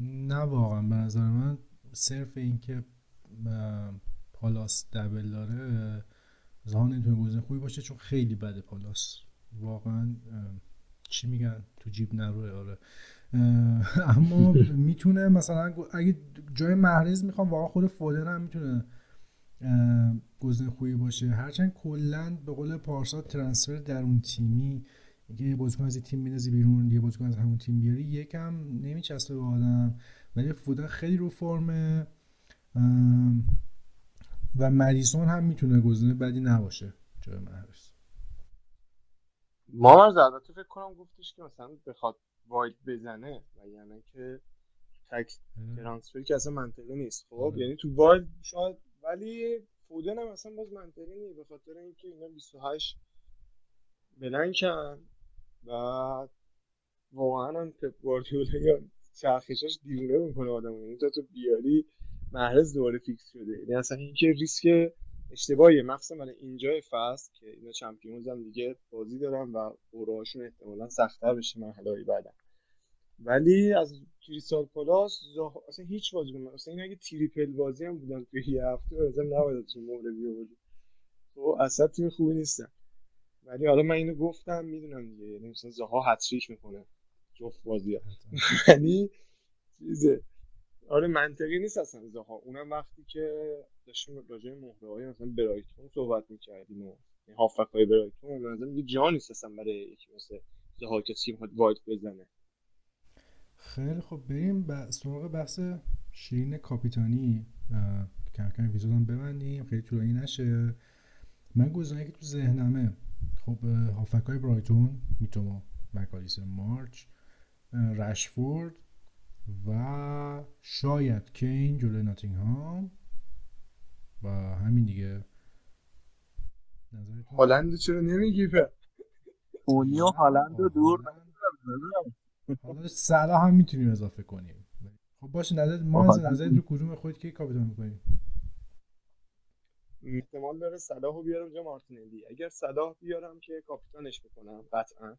نه؟ واقعا به نظر من صرف اینکه پالاس دبل داره زاها نمی‌تونه گزینه خوبی باشه چون خیلی بده پالاس. واقعا چی میگن؟ تو جیب نروه آره. اما می‌تونه مثلا اگه جای محرز می‌خوام واقعا خود فودن هم می‌تونه گزینه خوبی باشه. هرچند کلا به قول پارسا ترانسفر در اون تیمی یه بازیکن از تیم میندازی بیرون یه بازیکن از همون تیم بیاری یکم نمیچسبه به آدم. ولی فودن خیلی رو فرمه و مریسون هم می‌تونه گزینه بدی نباشه. جای محرز مارز البته فکر کنم گفتش که مثلا بخواد واید بزنه و یعنی که تک ترانسفر که اصلا منطقی نیست. خب آره. یعنی تو واید شاید ولی فودن هم اصلا باز منطقی نیست به خاطر اینکه اینا 28 بلنکن و واقعا هم پپ گواردیولا یا چرخشاش دیوونه می‌کنه آدم. یعنی تا تو بیاری محرز دوباره fix شده. یعنی اصلا اینکه ریسک اشتباهیه. مخصوصا برای اینجای فصل که اینا Champions هم دیگه بازی دارن و قرعه‌هاشون احتمالا سختتر بشه مرحله بعدا ولی از کریستال پلاس زه... اصلا هیچ بازی من اصلا این اگه triple بازی هم بودن توی یه هفته مثلا نباید ازشون مهره بیاوردی تو اصلا تیم خوبی نیستن. ولی حالا من اینو گفتم می‌دونم دیگه. یعنی مثلا زها هتریک می‌کنه. جفت بازی یعنی چیزه. آره منطقی نیست اصلا زها. اونم وقتی که داشتیم راجع به مهره های مثلا برایتون صحبت می‌کردیم و هافک های برایتون نظر میگه جا نیست اصلا برای یکی مثل زها که تیم وایت بزنه. خیلی خب بریم ب... سراغ بحث شیرین کاپیتانی کم کم اپیزودم ببندیم خیلی طولانی نشه. من گزینه‌ای که تو ذهنمه خب هافک های برایتون میتوما مکالیس مارچ رشفورد و شاید کین جلوی ناتینگهام و همین دیگه. هالند چرا نمیگی؟ په اونی و هالند رو دور حالا سلا هم می‌تونیم اضافه کنیم. خب باشه نظر ما نظر رو کدوم خودت که کاپیتان می‌کنیم احتمال داره صلاحو بیارم جا مارتینلی. اگر صلاح بیارم که کاپیتانش می‌کنم قطعا.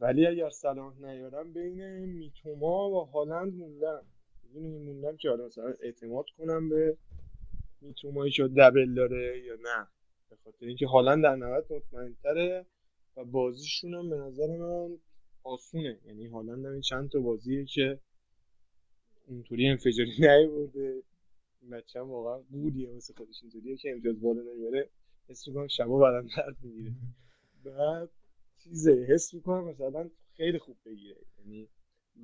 ولی اگر صلاح نیارم بین میتوما و هالند موندم. می‌دونی موندم که حالا مثلا اعتماد کنم به میتومایی که دبل داره یا نه. به خاطر اینکه هالند در نهایت مطمئنتره و بازیشون هم به نظر من آسونه. یعنی هالند هم چند تا بازیه که اونطوری انفجاری نیورده. این بچه هم واقعا بودیه واسه خودش. اینطوریه که امتیاز بالا نمیاره. حس می‌کنم شبا بدن درد می‌گیره. بعد چیزه حس می‌کنم مثلا خیلی خوب بگیره. یعنی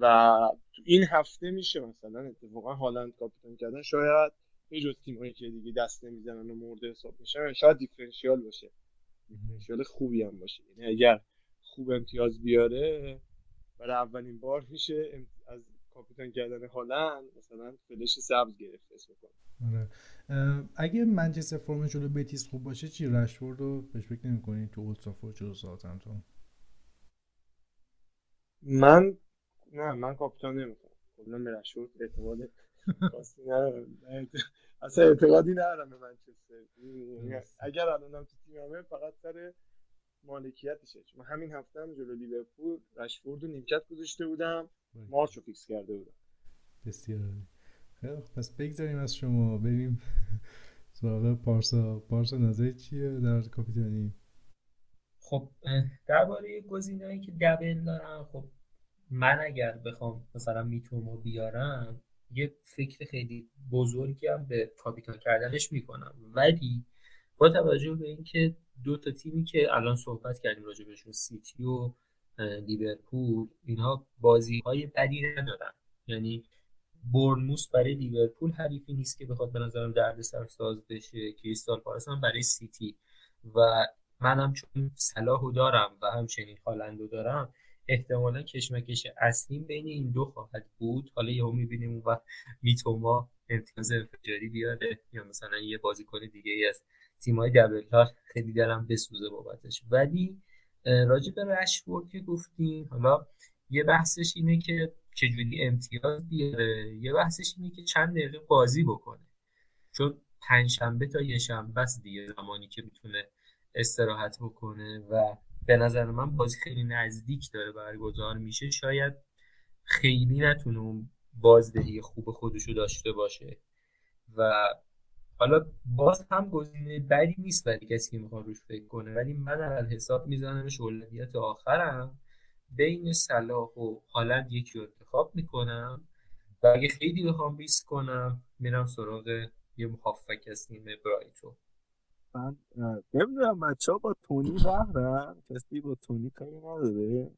و تو این هفته میشه مثلا اتفاقا هالند کاپیتان کردن. شاید به جز تیمایی که دیگه دست نمی‌زنن و مورد حساب میشن شاید دیفرنشیال باشه. دیفرنشیال خوبی هم باشه. یعنی اگر خوب امتیاز بیاره برای اولین بار میشه از کاپیتان کردن هالند مثلا فلش سبز گرفت اسم آره. اگه منچستر فرم جلو بتیس خوب باشه چی؟ رشفورد رو بهش فکر نمی‌کنی؟ تو اولترافورد جلو ساوثهمپتون من نه من کاپیتان نمی‌کنم کلا به رشفورد اعتماد خاصی ندارم. اصلا اعتقادی ندارم به منچستر. اگر الانم تو تیممه فقط سر مالکیتشه. چون همین هفته هم جلو لیورپول رشفورد رو نیمکت گذاشته بودم. مارچ رو فیکس کرده بودم. بسیار خیلی پس بگذاریم از شما. بریم سراغ پارسا. پارسا نظر چیه در کاپیتانی؟ خب درباره گزینه‌ای که دبل دارن خب من اگر بخوام مثلا میتومو بیارم یه فکر خیلی بزرگی هم به کاپیتان کردنش می‌کنم. ولی با توجه به اینکه دو تا تیمی که الان صحبت کردیم راجع بهشون سیتی و لیورپول اینها بازی های بدی ندارن. یعنی برنموس برای لیورپول حریفی نیست که بخواد به نظرم درد ساز بشه کریستال پالاس هم برای سیتی. و منم چون صلاحو دارم و همچنین هالندو دارم احتمالا کشمکش اصلیم بین این دو خواهد بود. حالا یهو می‌بینیم اون وقت میتوما امتیاز انفجاری بیاره یا مثلا یه بازیکن دیگه ای از تیمای دبل خیلی دلم بسوزه بابتش. ولی راجع به رشفورد که گفتیم حالا یه بحثش اینه که چجوری امتیاز بیاره یه بحثش اینه که چند دقیقه بازی بکنه. چون پنجشنبه تا یه شنبه است دیگه زمانی که می‌تونه استراحت بکنه و به نظر من بازی خیلی نزدیک داره برگزار میشه. شاید خیلی نتونه اون بازدهی خوب خودشو داشته باشه و حالا باز هم گزینه بدی نیست برای کسی که می‌خواد روش فکر کنه ولی من از حساب میزنمش اولویت آخرم. بین صلاح و هالند یکی رو انتخاب می‌کنم و اگه خیلی بخوام ریسک کنم میرم سراغ یه محافظ از تیم برایتو من نمی‌دونم بچه ها با تونی بهرن کسی با تونی کاری نداره؟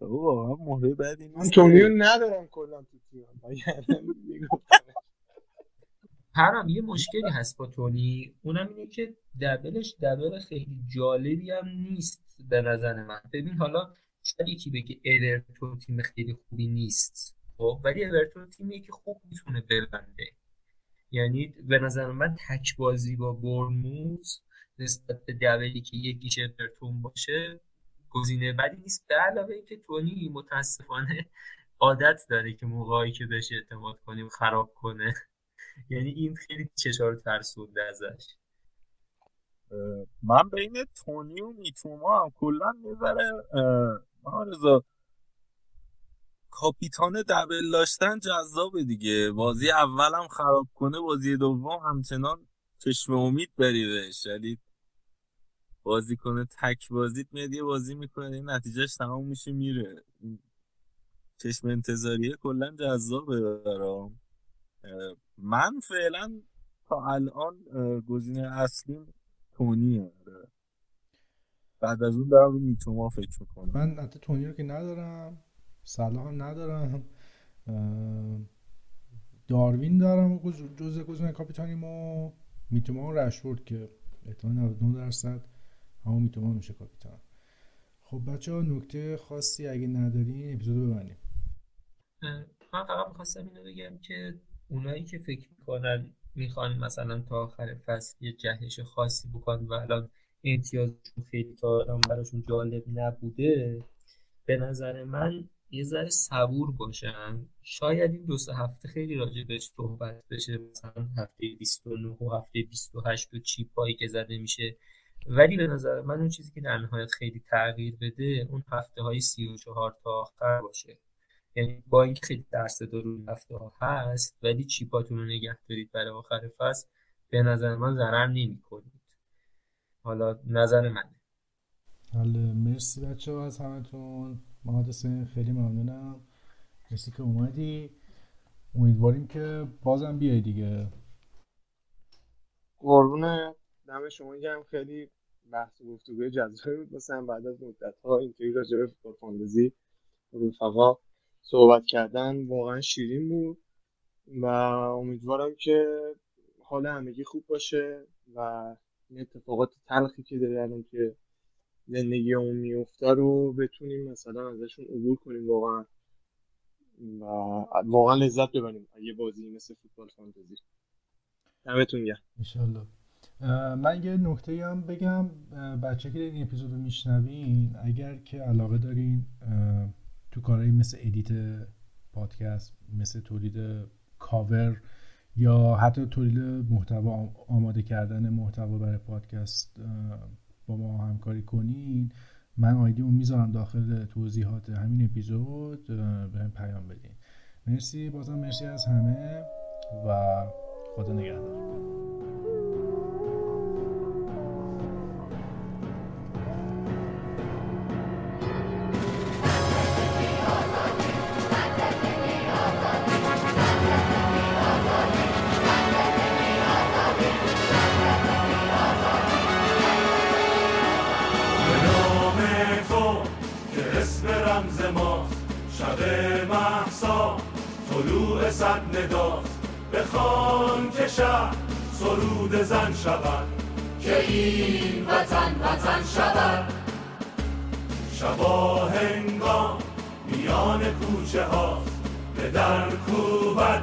او واقعا مهره بدی نیست من تونی رو ندارم کلا تو تیم. پرم یه مشکلی هست با تونی. اونم اینه که دبلش دبل خیلی جالبی هم نیست به نظر من. ببین حالا شاید یکی بگه اورتون تیم خیلی خوبی نیست. خب ولی اورتون تیمیه که خوب می‌تونه ببنده. یعنی به نظر من تک بازی با برموز نسبت به دبلی که یک گیش اورتون باشه گزینه بدی نیست. به علاوه اینکه تونی متاسفانه عادت داره که موقعی که بهش اعتماد کنیم خراب کنه. یعنی این خیلی چشار ترسونده ازش. من بین تونی و میتوما هم کلا می‌ذاره رضا کاپیتان دبل داشتن جذابه دیگه. بازی اولم خراب کنه بازی دوم همچنان چشم امید بری بهش یعنی بازی کنه تک بازیت میاد یه بازی می‌کنه این نتیجهش تمام میشه میره. چشم انتظاریه کلا جذابه برام. من فعلا تا الان گزینه اصلی تونیه آره. بعد از اون دارم رو میتوما فکر می‌کنم. من حتی تونی رو که ندارم صلاح هم ندارم داروین دارم جز گزینه کاپیتانیمو. میتوما و رشورد که احتمال 99 درصد همون میتوما میشه کاپیتان. خب بچه ها نکته خاصی اگه ندارین اپیزودو ببندیم. من فقط می‌خواستم اینو بگم که اونایی که فکر می‌کنن می‌خوان مثلا تا آخر فصل یه جهش خاصی بکنن و الان امتیازشون خیلی تا براشون جالب نبوده به نظر من یه ذره صبور باشن. شاید این دو سه هفته خیلی راجع بهش صحبت بشه مثلا هفته 29 و هفته 28 و چیپایی که زده میشه. ولی به نظر من اون چیزی که در نهایت خیلی تغییر بده اون هفته های 34 تا آخر باشه. یعنی با اینکه خیلی درس روی هفته ها هست ولی چیپاتون رو نگه دارید برای آخر فصل به نظر من ضرر نمی کنید حالا نظر منه. حالا مرسی بچه ها از همتون. محمد خیلی ممنونم. مرسی که اومدی. امیدواریم که بازم بیای دیگه. قربون دم شما گرم. خیلی بحث و گفتگوی جذابی بود مثلا بعد از مدت ها اینطوری راجع به فوتبال فاندزی رفقا صحبت کردن واقعا شیرین بود و امیدوارم که حال همگی خوب باشه و این اتفاقات تلخی که داره الان که زندگی اون میفته رو بتونیم مثلا ازشون عبور کنیم واقعا. و واقعا لذت ببریم یه بازی مثل فوتبال فانتزی. دمتون گرم. انشالله. من یه نکته هم بگم بچه که این اپیزود رو میشنوین اگر که علاقه دارین تو کارهایی مثل edit پادکست مثل تولید کاور یا حتی تولید محتوا آماده کردن محتوا برای پادکست با ما همکاری کنین. من آیدی اون می‌ذارم داخل توضیحات همین اپیزود به پیام بدین. مرسی بازم مرسی از همه و خدا نگهدار. صد نداست. بخوان که شهر سرود زن شود. که این وطن وطن شود. شبا هنگام میان کوچه هاست. به در کوبت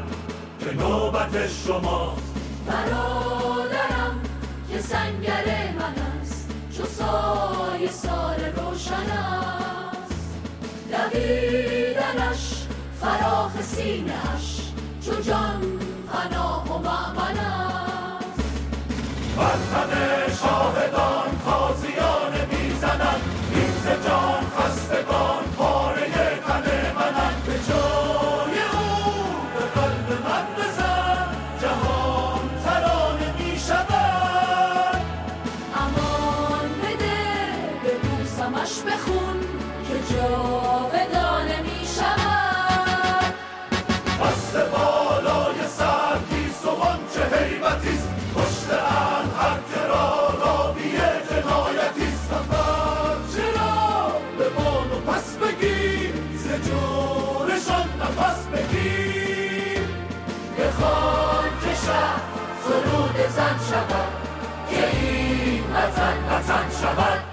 که نوبت شماست. برادرم که سنگر من است. چو سای سال روشن دویدنش فراخ سینش چو جان پناه و معمن است. وطن شاهدان تازیان می‌زنند این جان وطن شود که این وطن وطن شود